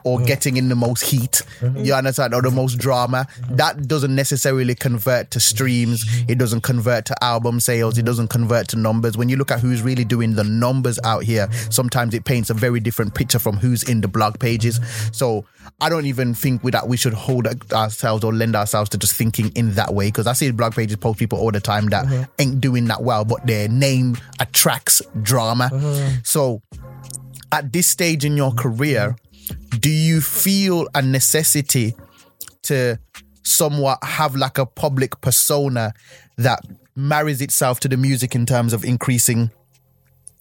Speaker 2: or mm. getting in the most heat. Mm-hmm. You understand? Or the most drama. Mm-hmm. That doesn't necessarily convert to streams. Mm-hmm. It doesn't convert to album sales. It doesn't convert to numbers. When you look at who's really doing the numbers out here, sometimes it paints a very different picture from who's in the blog pages. So I don't even think that we should hold ourselves or lend ourselves to just thinking in that way because I see blog pages post people all the time that ain't doing that well, but their name attracts drama. So at this stage in your career, do you feel a necessity to somewhat have like a public persona that marries itself to the music in terms of increasing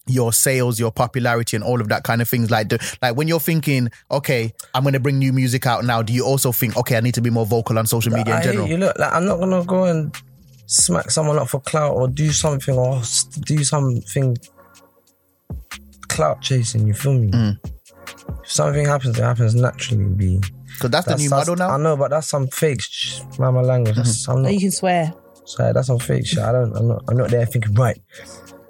Speaker 2: your sales, your popularity, and all of that kind of things. Like, like when you're thinking, okay, I'm going to bring new music out now. Do you also think, okay, I need to be more vocal on social media in
Speaker 3: I hear
Speaker 2: general?
Speaker 3: you. Look, like I'm not gonna go and smack someone up for clout or do something or do something clout chasing. You feel me?
Speaker 2: Mm.
Speaker 3: If something happens, it happens naturally. Be
Speaker 2: Because that's, the new
Speaker 3: that's-
Speaker 2: model now.
Speaker 3: I know, but that's some fake sh- mama language. That's, I'm
Speaker 1: Oh,
Speaker 3: not,
Speaker 1: you can swear.
Speaker 3: sorry, that's some fake shit. I don't. I'm not. I'm not there thinking right.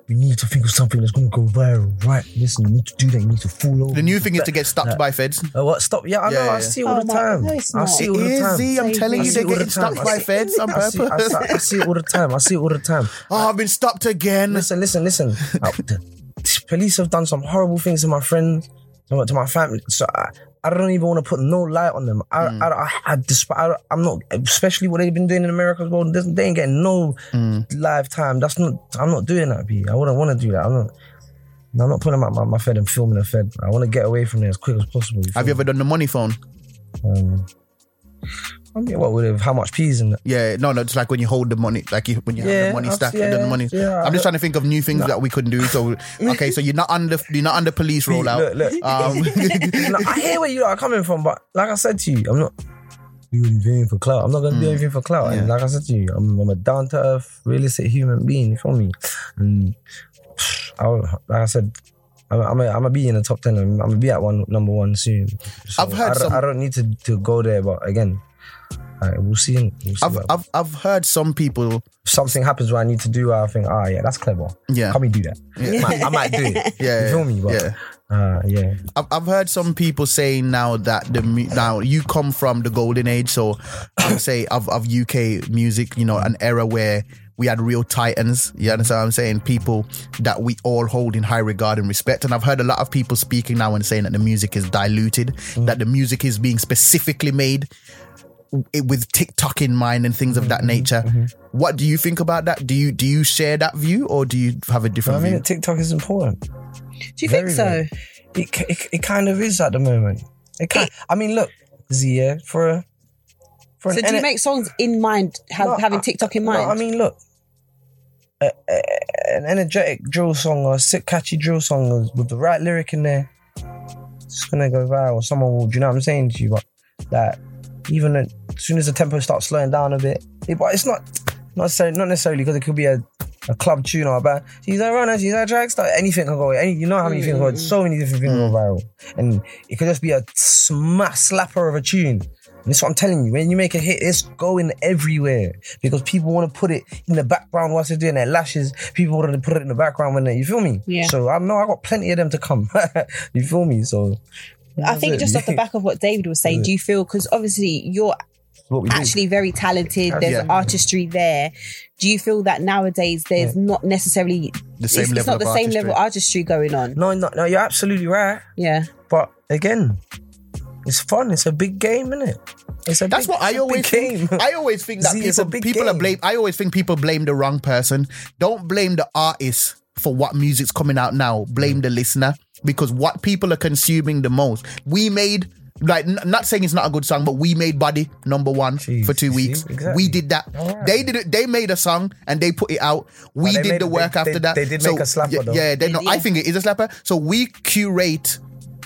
Speaker 3: We need to think of something that's gonna go viral. Right? Listen, you need to do that. You need to fall over.
Speaker 2: The new thing is to get stopped by feds.
Speaker 3: Uh, what? Stop. Yeah, I know.
Speaker 2: Yeah, yeah,
Speaker 3: I see it all
Speaker 1: Oh,
Speaker 3: the time.
Speaker 1: no, it's
Speaker 3: I
Speaker 1: not.
Speaker 3: see it all the
Speaker 2: It
Speaker 3: time.
Speaker 2: is, Z, I'm telling
Speaker 3: I
Speaker 2: you,
Speaker 3: see
Speaker 2: they're
Speaker 3: it all the
Speaker 2: stopped
Speaker 3: time.
Speaker 2: by feds on
Speaker 3: I see, I, see, I see it all the time. I see it all the time. [LAUGHS]
Speaker 2: Oh, I've been stopped again.
Speaker 3: Listen, listen, listen. [LAUGHS] Police have done some horrible things to my friends, to my, to my family. So I, I don't even want to put no light on them. I,
Speaker 2: Mm.
Speaker 3: I, I, I, desp- I, I'm not, especially what they've been doing in America as well. They ain't getting no
Speaker 2: Mm.
Speaker 3: lifetime. That's not. I'm not doing that. B. I wouldn't want to do that. I'm not. I'm not putting out my, my Fed and filming a Fed. I want to get away from there as quick as possible.
Speaker 2: Have you ever done the money phone?
Speaker 3: Um, I mean, what with how much peas in it?
Speaker 2: Yeah, no, no. It's like when you hold the money, like you, when you have the money
Speaker 3: I've-
Speaker 2: stacked,
Speaker 3: yeah,
Speaker 2: the money.
Speaker 3: yeah,
Speaker 2: I'm just trying to think of new things that we could do. So, [LAUGHS] okay, so you're not under, you're not under police rollout.
Speaker 3: Look, look.
Speaker 2: Um, [LAUGHS]
Speaker 3: I hear where you are coming from, but like I said to you, I'm not doing anything for clout. I'm not going to do anything for clout. And like I said to you, I'm, I'm a down to earth, realistic human being. You feel me? And I, like I said, I'm, I'm, a, I'm gonna be in the top ten. I'm, I'm gonna be at one number one soon. So
Speaker 2: I've heard
Speaker 3: I, don't-
Speaker 2: some-
Speaker 3: I don't need to, to go there, but again, we'll see. We'll see
Speaker 2: I've, I've, I've heard some people.
Speaker 3: something happens where I need to do, I think, ah, yeah, that's clever.
Speaker 2: Yeah.
Speaker 3: Can we do that? I, might, I might do it. [LAUGHS]
Speaker 2: Yeah,
Speaker 3: you feel me? But,
Speaker 2: yeah.
Speaker 3: Uh, yeah.
Speaker 2: I've, I've heard some people saying now that the now you come from the golden age, so I would say of of UK music, you know, an era where we had real titans. You understand what I'm saying? People that we all hold in high regard and respect. And I've heard a lot of people speaking now and saying that the music is diluted, that the music is being specifically made with TikTok in mind and things of that mm-hmm. nature. Mm-hmm. What do you think about that? Do you do you share that view or do you have a different view?
Speaker 3: I mean,
Speaker 2: view?
Speaker 3: TikTok is important.
Speaker 1: Do you
Speaker 3: Very,
Speaker 1: think so?
Speaker 3: It, it, it kind of is at the moment. It kind. I mean, look, Z, yeah, for a for
Speaker 1: So
Speaker 3: an
Speaker 1: do you make songs in mind, have,
Speaker 3: No,
Speaker 1: having TikTok in
Speaker 3: no,
Speaker 1: mind?
Speaker 3: I mean, look, a, a- an energetic drill song or a sick, catchy drill song with the right lyric in there, it's gonna go viral. Someone will, do you know what I'm saying to you? But that even as soon as the tempo starts slowing down a bit, it, but it's not not necessarily not necessarily because it could be a. A club tune or a band. She's a runner, she's a track star. Anything can go. Any, you know how many things go. So many different things go mm. viral, and it could just be a smash slapper of a tune. And that's what I'm telling you. When you make a hit, it's going everywhere because people want to put it in the background whilst they're doing their lashes. People want to put it in the background when they, you feel me?
Speaker 1: Yeah.
Speaker 3: So I know I got plenty of them to come. [LAUGHS] you feel me? So
Speaker 1: I think
Speaker 3: that's
Speaker 1: just off the back of what David was saying, do you feel because obviously you're
Speaker 3: what we do.
Speaker 1: actually very talented, there's
Speaker 2: Yeah.
Speaker 1: artistry there. Do you feel that nowadays there's not necessarily
Speaker 2: The same
Speaker 1: it's, it's
Speaker 2: level
Speaker 1: not the
Speaker 2: of
Speaker 1: same
Speaker 2: artistry.
Speaker 1: level of artistry going on?
Speaker 3: No, no, no. You're absolutely right.
Speaker 1: Yeah.
Speaker 3: But again, it's fun. It's a big game, isn't it? It's a
Speaker 2: That's
Speaker 3: big,
Speaker 2: what I always think.
Speaker 3: game.
Speaker 2: I always think that [LAUGHS]
Speaker 3: See, it's a
Speaker 2: people
Speaker 3: big
Speaker 2: people are blame. I always think people blame the wrong person. Don't blame the artist for what music's coming out now. Blame the listener because what people are consuming the most. We made. Like, n- not saying it's not a good song, but we made Body number one
Speaker 3: Jeez,
Speaker 2: for two
Speaker 3: see?
Speaker 2: weeks.
Speaker 3: Exactly.
Speaker 2: We did that.
Speaker 3: Alright.
Speaker 2: They did it. They made a song and they put it out. We
Speaker 3: they
Speaker 2: did
Speaker 3: made-
Speaker 2: the work
Speaker 3: they-
Speaker 2: after
Speaker 3: they-
Speaker 2: that.
Speaker 3: they did make a slapper,
Speaker 2: yeah,
Speaker 3: though.
Speaker 2: Yeah, they, no, I think it is a slapper. So we curate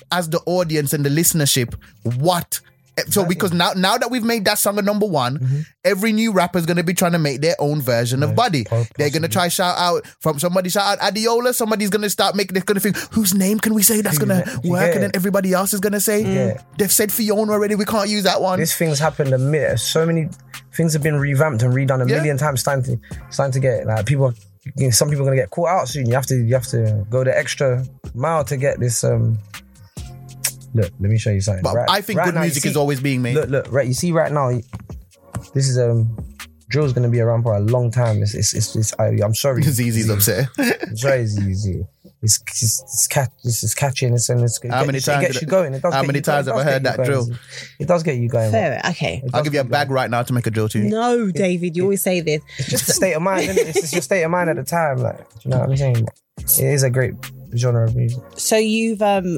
Speaker 2: as the audience and the listenership what so because now now that we've made that song a number one,
Speaker 3: Mm-hmm.
Speaker 2: every new rapper is gonna be trying to make their own version of Body.
Speaker 3: po-
Speaker 2: They're gonna try shout out from somebody shout out Adiola. Somebody's gonna start making. They're gonna think whose name can we say that's gonna
Speaker 3: you
Speaker 2: work, and then everybody else is gonna say
Speaker 3: Yeah.
Speaker 2: they've said Fiona already. We can't use that one.
Speaker 3: this thing's happened a minute. So many things have been revamped and redone a
Speaker 2: Yeah.
Speaker 3: million times. It's time to, it's time to get like people. You know, some people are gonna get caught out soon. You have to, you have to go the extra mile to get this. Um, look, let me show you something.
Speaker 2: but
Speaker 3: Right-
Speaker 2: I think
Speaker 3: right
Speaker 2: good
Speaker 3: now,
Speaker 2: music
Speaker 3: see-
Speaker 2: is always being made.
Speaker 3: Look, look, right. You see, right now, this is um, drill's gonna be around for a long time. It's, it's, it's, it's I, I'm sorry, [LAUGHS]
Speaker 2: Zeze's upset.
Speaker 3: It's very easy. It's it's it's, catch, it's, it's catching. It's and it's it
Speaker 2: How
Speaker 3: get-
Speaker 2: many
Speaker 3: it
Speaker 2: times
Speaker 3: gets you going. It does
Speaker 2: how many
Speaker 3: you
Speaker 2: times have I
Speaker 3: does
Speaker 2: heard that
Speaker 3: you
Speaker 2: drill?
Speaker 3: It does get you going.
Speaker 1: Fair. Okay.
Speaker 2: I'll give you a bag right now to make a drill tune.
Speaker 1: No, David, you always say this.
Speaker 3: It's just a state of mind. Isn't it? It's just your state of mind at the time. Like, do you know what I'm saying? It is a great genre of music.
Speaker 1: So you've um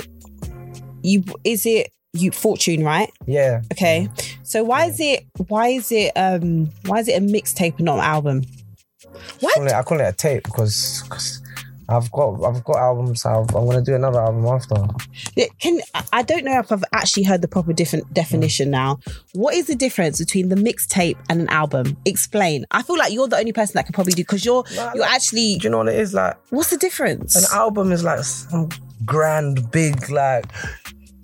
Speaker 1: you is it you fortune, right?
Speaker 3: Yeah.
Speaker 1: Okay. So why is it why is it um why is it a mixtape and not an album?
Speaker 3: I call, it, I call it a tape because I've got I've got albums. I've, I'm gonna do another album after.
Speaker 1: Yeah, Can I- I don't know if I've actually heard the proper different definition now. What is the difference between the mixtape and an album? Explain. I feel like you're the only person that can probably do because you're
Speaker 3: Nah,
Speaker 1: you're
Speaker 3: like-
Speaker 1: actually.
Speaker 3: Do you know what it is like?
Speaker 1: What's the difference?
Speaker 3: An album is like some grand, big, like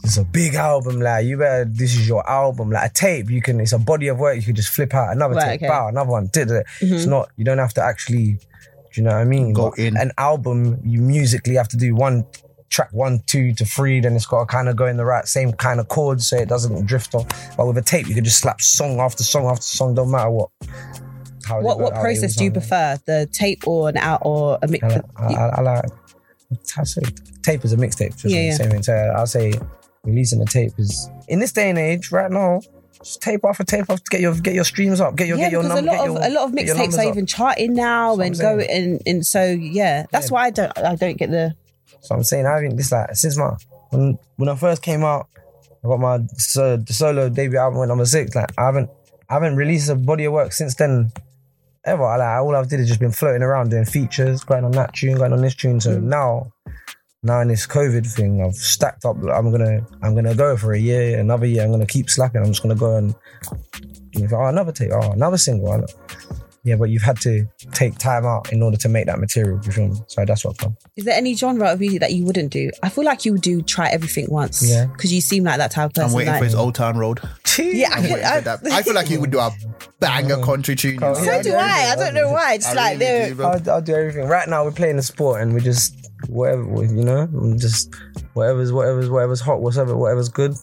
Speaker 3: it's a big album. Like you better, this is your album. Like a tape, you can. It's a body of work. You can just flip out another
Speaker 1: Right,
Speaker 3: tape,
Speaker 1: okay.
Speaker 3: bow, another one. Did it? It's mm-hmm. not. You don't have to actually. Do you know what I mean?
Speaker 2: Go
Speaker 3: But
Speaker 2: in.
Speaker 3: An album, you musically have to do one track, one, two to three. Then it's got to kind of go in the right same kind of chords so it doesn't drift off. But with a tape, you can just slap song after song after song. Don't matter what. How
Speaker 1: what what process do you prefer? The tape or an out or a mix?
Speaker 3: I, like- I, I, I like. I say tape is a mixtape. just
Speaker 1: Yeah, yeah.
Speaker 3: Same thing. So I'll say releasing a tape is in this day and age right now. Just tape off a tape off to get your get your streams up. Get your
Speaker 1: yeah,
Speaker 3: get your
Speaker 1: because a lot of a lot of mixtapes are
Speaker 3: up.
Speaker 1: even charting now and go and and so yeah, that's
Speaker 3: Yeah.
Speaker 1: why I don't I don't get the
Speaker 3: So I'm saying I think this like since my when when I first came out, I got my so, the solo debut album went number six. Like I haven't I haven't released a body of work since then. Ever like all I've did is just been floating around doing features, going on that tune, going on this tune. So
Speaker 1: Mm.
Speaker 3: now, now in this COVID thing, I've stacked up. I'm gonna I'm gonna go for a year, another year. I'm gonna keep slapping. I'm just gonna go and you know, oh another take, oh another single. oh, Yeah, but you've had to take time out in order to make that material. You feel me? So that's what I've done.
Speaker 1: Is there any genre of music that you wouldn't do? I feel like you would do try everything once.
Speaker 3: Yeah.
Speaker 1: Because you seem like that type of person.
Speaker 2: I'm waiting
Speaker 1: like,
Speaker 2: for his Old Town Road.
Speaker 1: Yeah, I,
Speaker 2: I'm
Speaker 1: I,
Speaker 2: for that. I feel like he would do a banger country tune. you know?
Speaker 3: So
Speaker 1: so
Speaker 3: Yeah,
Speaker 1: do I. I don't know why. Just
Speaker 2: I
Speaker 1: like
Speaker 2: really do.
Speaker 3: I'll, I'll do everything. Right now, we're playing the sport, and we just whatever you know, I'm just whatever's whatever's whatever's hot, whatever whatever's good.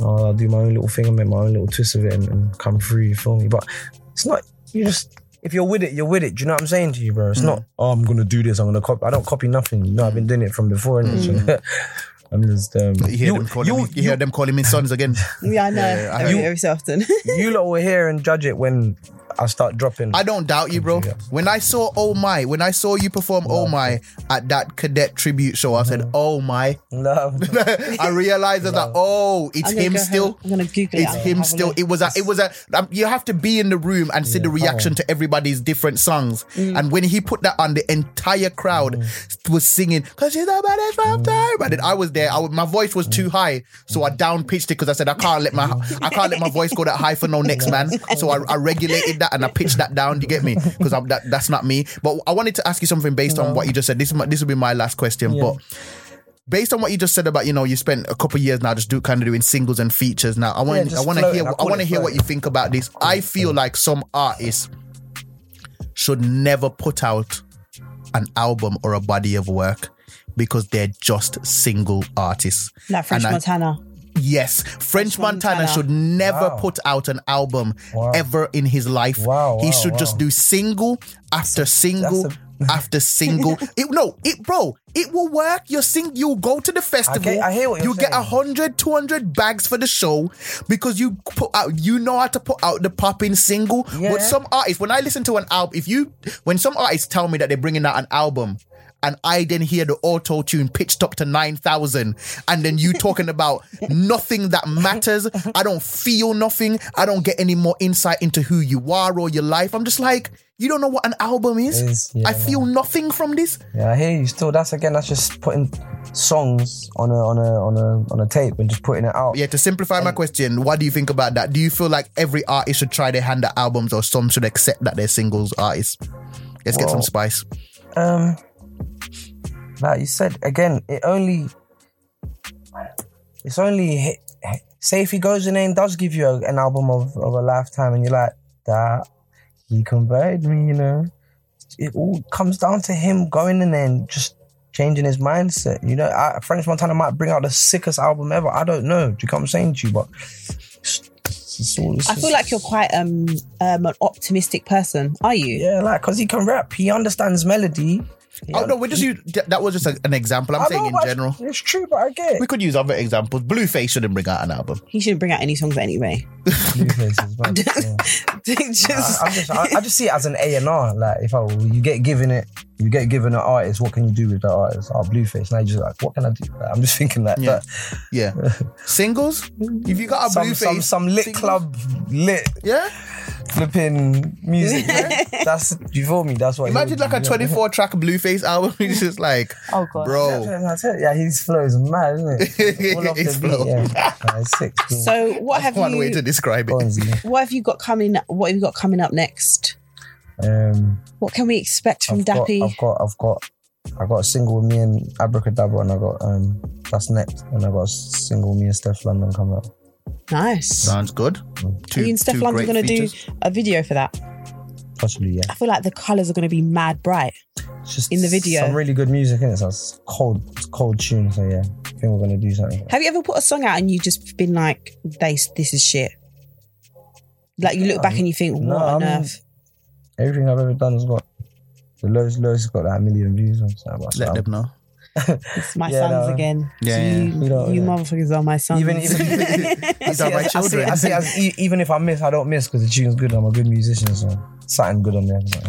Speaker 3: I'll do my own little thing and make my own little twist of it and, and come through. You feel me? But it's not. You just if you're with it, you're with it. Do you know what I'm saying to you, bro? It's not, oh, I'm gonna do this. I'm gonna copy. I don't copy nothing. You know, I've been doing it from before. innit? [LAUGHS] I'm just. Um,
Speaker 2: You hear them calling me. You hear them calling me sons again. [LAUGHS]
Speaker 1: Yeah, I know.
Speaker 2: Yeah, I
Speaker 1: every,
Speaker 2: heard-
Speaker 1: every so often. [LAUGHS]
Speaker 3: you lot will hear and judge it when I start dropping.
Speaker 2: I don't doubt you, bro.
Speaker 3: Yeah.
Speaker 2: When I saw Oh My, when I saw you perform Oh My at that Cadet tribute show, I said, Oh My.
Speaker 3: love. [LAUGHS]
Speaker 2: I realized that, oh, it's
Speaker 1: I'm gonna
Speaker 2: him still.
Speaker 1: I'm gonna Google it.
Speaker 2: It's
Speaker 1: I'll
Speaker 2: him
Speaker 1: have a
Speaker 2: still.
Speaker 1: look.
Speaker 2: It was a. It was a. um, You have to be in the room and see the reaction to everybody's different songs.
Speaker 1: Mm.
Speaker 2: And when he put that on, the entire crowd
Speaker 3: Mm.
Speaker 2: was singing because she's the baddest from time. And then I was there. I, my voice was too high, so I down pitched it because I said I can't let my I can't let my voice go that high for no next man. [LAUGHS] So I, I regulated that and I pitched that down. Do you get me? Because that that's not me. But I wanted to ask you something based on what you just said. This is my, this will be my last question, but based on what you just said about you know you spent a couple years now just do kind of doing singles and features now i want
Speaker 3: Yeah,
Speaker 2: to i want to hear
Speaker 3: I
Speaker 2: want to hear what you think about this i feel like some artists should never put out an album or a body of work because they're just single artists
Speaker 1: like French
Speaker 2: And I-
Speaker 1: Montana.
Speaker 2: Yes, French Montana,
Speaker 1: Montana.
Speaker 2: should never
Speaker 3: Wow.
Speaker 2: put out an album
Speaker 3: Wow.
Speaker 2: ever in his life.
Speaker 3: Wow,
Speaker 2: he
Speaker 3: wow,
Speaker 2: should just do single after single
Speaker 3: that's [LAUGHS]
Speaker 2: after single. It, no, it bro, it will work. You sing, you'll go to the festival.
Speaker 3: I hear what you're
Speaker 2: get
Speaker 3: saying.
Speaker 2: a hundred, two hundred bags for the show because you put out. You know how to put out the popping single.
Speaker 3: Yeah.
Speaker 2: But some artists, when I listen to an album, if you, when some artists tell me that they're bringing out an album. And I then hear the auto tune pitched up to 9,000. And then you talking [LAUGHS] about nothing that matters. I don't feel nothing. I don't get any more insight into who you are or your life. I'm just like, you don't know what an album is.
Speaker 3: Is, yeah,
Speaker 2: I feel nothing from this.
Speaker 3: Yeah, I hear you. Still, that's again. That's just putting songs on a on a on a on a tape and just putting it out.
Speaker 2: Yeah, to simplify my question, what do you think about that? Do you feel like every artist should try their hand at albums or some should accept that they're singles artists? Let's get some spice.
Speaker 3: Um, like you said again, it only it's only hit, say if he goes in there and does give you a, an album of, of a lifetime, and you're like that he converted me, you know. It all comes down to him going in there and just changing his mindset. You know, I, French Montana might bring out the sickest album ever. I don't know. Do you come saying to you? But it's all, it's
Speaker 1: I feel like you're quite um, um an optimistic person. Are you?
Speaker 3: yeah, like because he can rap, he understands melody. He
Speaker 2: Oh no, we just use, that was just a, an example. I'm
Speaker 3: I
Speaker 2: saying
Speaker 3: know,
Speaker 2: in general.
Speaker 3: It's true, but I get it.
Speaker 2: We could use other examples. Blueface shouldn't bring out an album.
Speaker 1: He shouldn't bring out any songs anyway. [LAUGHS]
Speaker 3: Blueface man. [LAUGHS] Yeah.
Speaker 1: Just-
Speaker 3: I, I just I, I just see it as an A and R. Like if I, you get given it, you get given an artist. What can you do with that artist? Oh, Blueface. Now you just like, what can I do? Like, I'm just thinking like
Speaker 2: Yeah.
Speaker 3: that.
Speaker 2: Yeah. [LAUGHS] Singles? If you got a
Speaker 3: Some,
Speaker 2: Blueface.
Speaker 3: some some lit
Speaker 2: single-
Speaker 3: club lit
Speaker 2: Yeah?
Speaker 3: Flipping music. [LAUGHS] That's you feel me. That's what.
Speaker 2: Imagine like a 24 track Blueface album. [LAUGHS] It's just like,
Speaker 1: Oh, God.
Speaker 2: bro.
Speaker 3: That's it. Yeah, his flow is mad, isn't it? [LAUGHS] All off
Speaker 2: His
Speaker 3: the beat.
Speaker 2: flow.
Speaker 3: Yeah, Nah, sick. cool.
Speaker 1: So what have
Speaker 2: One
Speaker 1: you?
Speaker 2: way to describe it.
Speaker 3: Bonzi.
Speaker 1: what have you got coming? What have you got coming up next?
Speaker 3: Um,
Speaker 1: What can we expect from
Speaker 3: I've got,
Speaker 1: Dappy?
Speaker 3: I've got, I've got, I got a single with me and Abra Cadabra, and I got um, that's next, and I got a single with me and Steph London coming up.
Speaker 1: Nice.
Speaker 2: Sounds good. Two,
Speaker 1: Are you and Steph
Speaker 2: two
Speaker 1: London going to do a video for that?
Speaker 3: Possibly, yeah.
Speaker 1: I feel like the colors are going to be mad bright.
Speaker 3: It's just
Speaker 1: In the video.
Speaker 3: some really good music in it. So it's cold, it's cold tune. So yeah, I think we're gonna do something.
Speaker 1: Have you ever put a song out and you just been like, "This, this is shit"? Like you look back and you think, "What
Speaker 3: No,
Speaker 1: on
Speaker 3: I'm-
Speaker 1: earth?"
Speaker 3: Everything I've ever done has got the lowest, lowest has got that million views. on so that's
Speaker 2: Let
Speaker 3: what
Speaker 2: them know. [LAUGHS]
Speaker 1: It's my
Speaker 3: Yeah,
Speaker 1: sons
Speaker 3: no.
Speaker 1: again.
Speaker 2: Yeah,
Speaker 1: So
Speaker 2: yeah.
Speaker 1: you,
Speaker 3: We don't-
Speaker 1: you
Speaker 3: yeah.
Speaker 1: motherfuckers are my sons.
Speaker 3: Even even
Speaker 2: These are my
Speaker 3: I see,
Speaker 2: children.
Speaker 3: I see, as, e- even if I miss, I don't miss because the tune's good. I'm a good musician, so something good on there. So.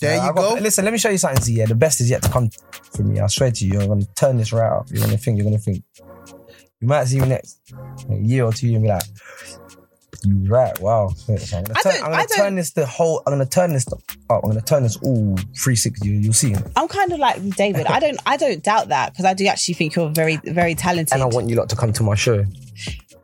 Speaker 2: There
Speaker 3: Yeah,
Speaker 2: you
Speaker 3: got-
Speaker 2: go.
Speaker 3: Listen, let me show you something. Z, yeah, the best is yet to come for me. I swear to you, you're gonna turn this right up. You're gonna think. You're gonna think. You might see me next a year or two. You'll be like, "You right? Wow." So I'm gonna,
Speaker 1: I
Speaker 3: turn,
Speaker 1: don't-
Speaker 3: I'm gonna
Speaker 1: don't-
Speaker 3: turn this the whole. I'm gonna turn this up. I'm gonna turn this all 360. You, you'll see.
Speaker 1: I'm kind of like David. I don't, I don't doubt that because I do actually think you're very, very talented.
Speaker 3: And I want you lot to come to my show in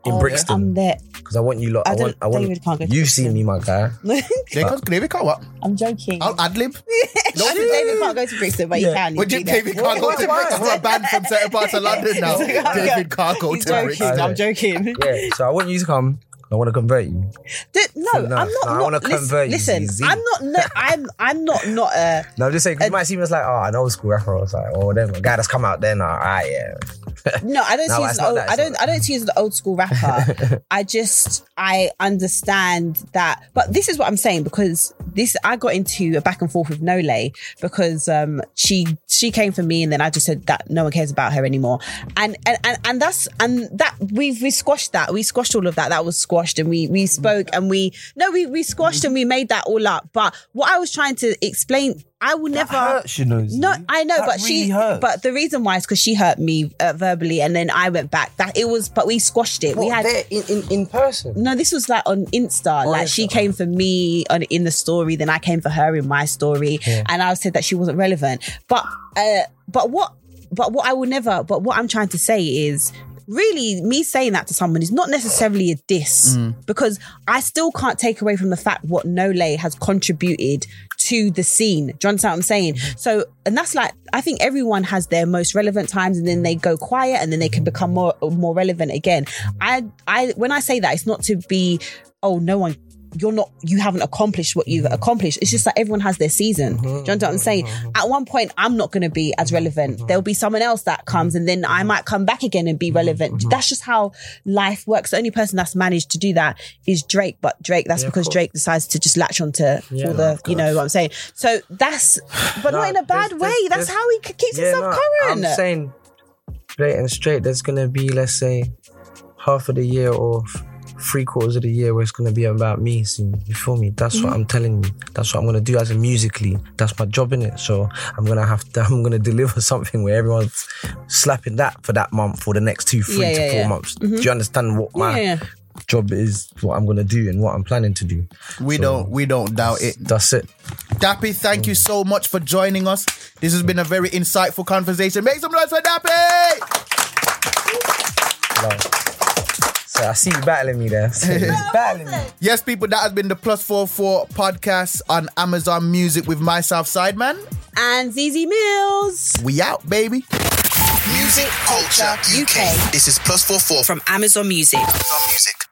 Speaker 1: Oh, I'm
Speaker 3: Brixton
Speaker 1: there.
Speaker 3: because I want you lot.
Speaker 1: I
Speaker 3: I,
Speaker 1: don't-
Speaker 3: want. I want.
Speaker 1: David can't go
Speaker 3: you see
Speaker 1: Brixton.
Speaker 3: me, my guy. [LAUGHS]
Speaker 2: David, David can't what?
Speaker 1: I'm joking.
Speaker 2: I'll ad lib. [LAUGHS]
Speaker 1: I said David can't go to Brixton, but he can.
Speaker 2: Would you,
Speaker 1: be there.
Speaker 2: David can't go to Brixton. We're a band from certain parts of [LAUGHS] London now. David can't go to. Brixton.
Speaker 1: I'm joking.
Speaker 3: Yeah. So I want you to come. I want to convert you.
Speaker 1: D- no,
Speaker 3: No,
Speaker 1: I'm
Speaker 3: no,
Speaker 1: not.
Speaker 3: I wanna
Speaker 1: lis-
Speaker 3: convert you,
Speaker 1: Listen. I'm not. No, [LAUGHS] I'm. I'm not. Not a.
Speaker 3: No, I'm just saying, 'cause you might see me as like, oh, an old school rapper. I was like, oh, then a guy that's come out there now, ah, yeah. [LAUGHS]
Speaker 1: No, I don't
Speaker 3: No,
Speaker 1: see as an old,
Speaker 3: that,
Speaker 1: I don't
Speaker 3: not
Speaker 1: I don't see as an old school rapper. [LAUGHS] I just I understand that but this is what I'm saying because this I got into a back and forth with Nolay because um she she came for me and then I just said that no one cares about her anymore. And and and, and that's and that we've we squashed that. We squashed all of that. That was squashed and we we spoke and we no we we squashed and we made that all up. But what I was trying to explain I will never
Speaker 3: hurts, you know,
Speaker 1: No. I know,
Speaker 3: That
Speaker 1: but she
Speaker 3: hurts.
Speaker 1: but the reason why is because she hurt me uh, verbally, and then I went back. That it was, but we squashed it. we had
Speaker 3: there in, in, in person.
Speaker 1: no. This was like on Insta. like she came for me on in the story, then I came for her in my story, and I said that she wasn't relevant. But uh, but what but what I will never. But what I'm trying to say is. Really, me saying that to someone is not necessarily a diss mm. because I still can't take away from the fact what Nolay has contributed to the scene. Do you understand what I'm saying? So, and that's like, I think everyone has their most relevant times and then they go quiet and then they can become more, more relevant again. I, I, when I say that, it's not to be, oh, no one, you're not, you haven't accomplished what you've accomplished. It's just that everyone has their season. Do you mm-hmm. understand what I'm saying? Mm-hmm. At one point, I'm not going to be as relevant. Mm-hmm. There'll be someone else that comes and then I might come back again and be relevant. That's just how life works. The only person that's managed to do that is Drake, but Drake, that's because Drake decides to just latch onto all the, you know what I'm saying? So that's, [SIGHS] but not in a bad
Speaker 3: there's-
Speaker 1: way.
Speaker 3: there's-
Speaker 1: That's
Speaker 3: there's-
Speaker 1: how he keeps himself
Speaker 3: no,
Speaker 1: current.
Speaker 3: I'm saying straight and straight. There's gonna be, let's say, half of the year or three quarters of the year where it's gonna be about me. See, you feel me? That's
Speaker 1: Mm-hmm.
Speaker 3: what I'm telling you. That's what I'm gonna do as a musically. That's my job in it. So I'm gonna have to. [LAUGHS] I'm gonna deliver [LAUGHS] something where everyone's slapping that for that month for the next two, three
Speaker 1: Yeah,
Speaker 3: to
Speaker 1: yeah,
Speaker 3: four
Speaker 1: yeah. Mm-hmm.
Speaker 3: months. Do you understand what my
Speaker 1: Yeah.
Speaker 3: job is? What I'm gonna do and what I'm planning to do.
Speaker 2: We don't we don't doubt it.
Speaker 3: That's it.
Speaker 2: Dappy, thank you so much for joining us. This has been a very insightful conversation. Make some noise for Dappy!
Speaker 3: Love. So I see you battling me there. [LAUGHS] Battling me.
Speaker 2: Yes, people, that has been the Plus 44 podcast on Amazon Music with myself, Sideman.
Speaker 1: And Zeze Millz
Speaker 2: We out, baby.
Speaker 5: Music Culture UK. This is Plus 44 from
Speaker 1: from Amazon Music.
Speaker 5: Amazon Music.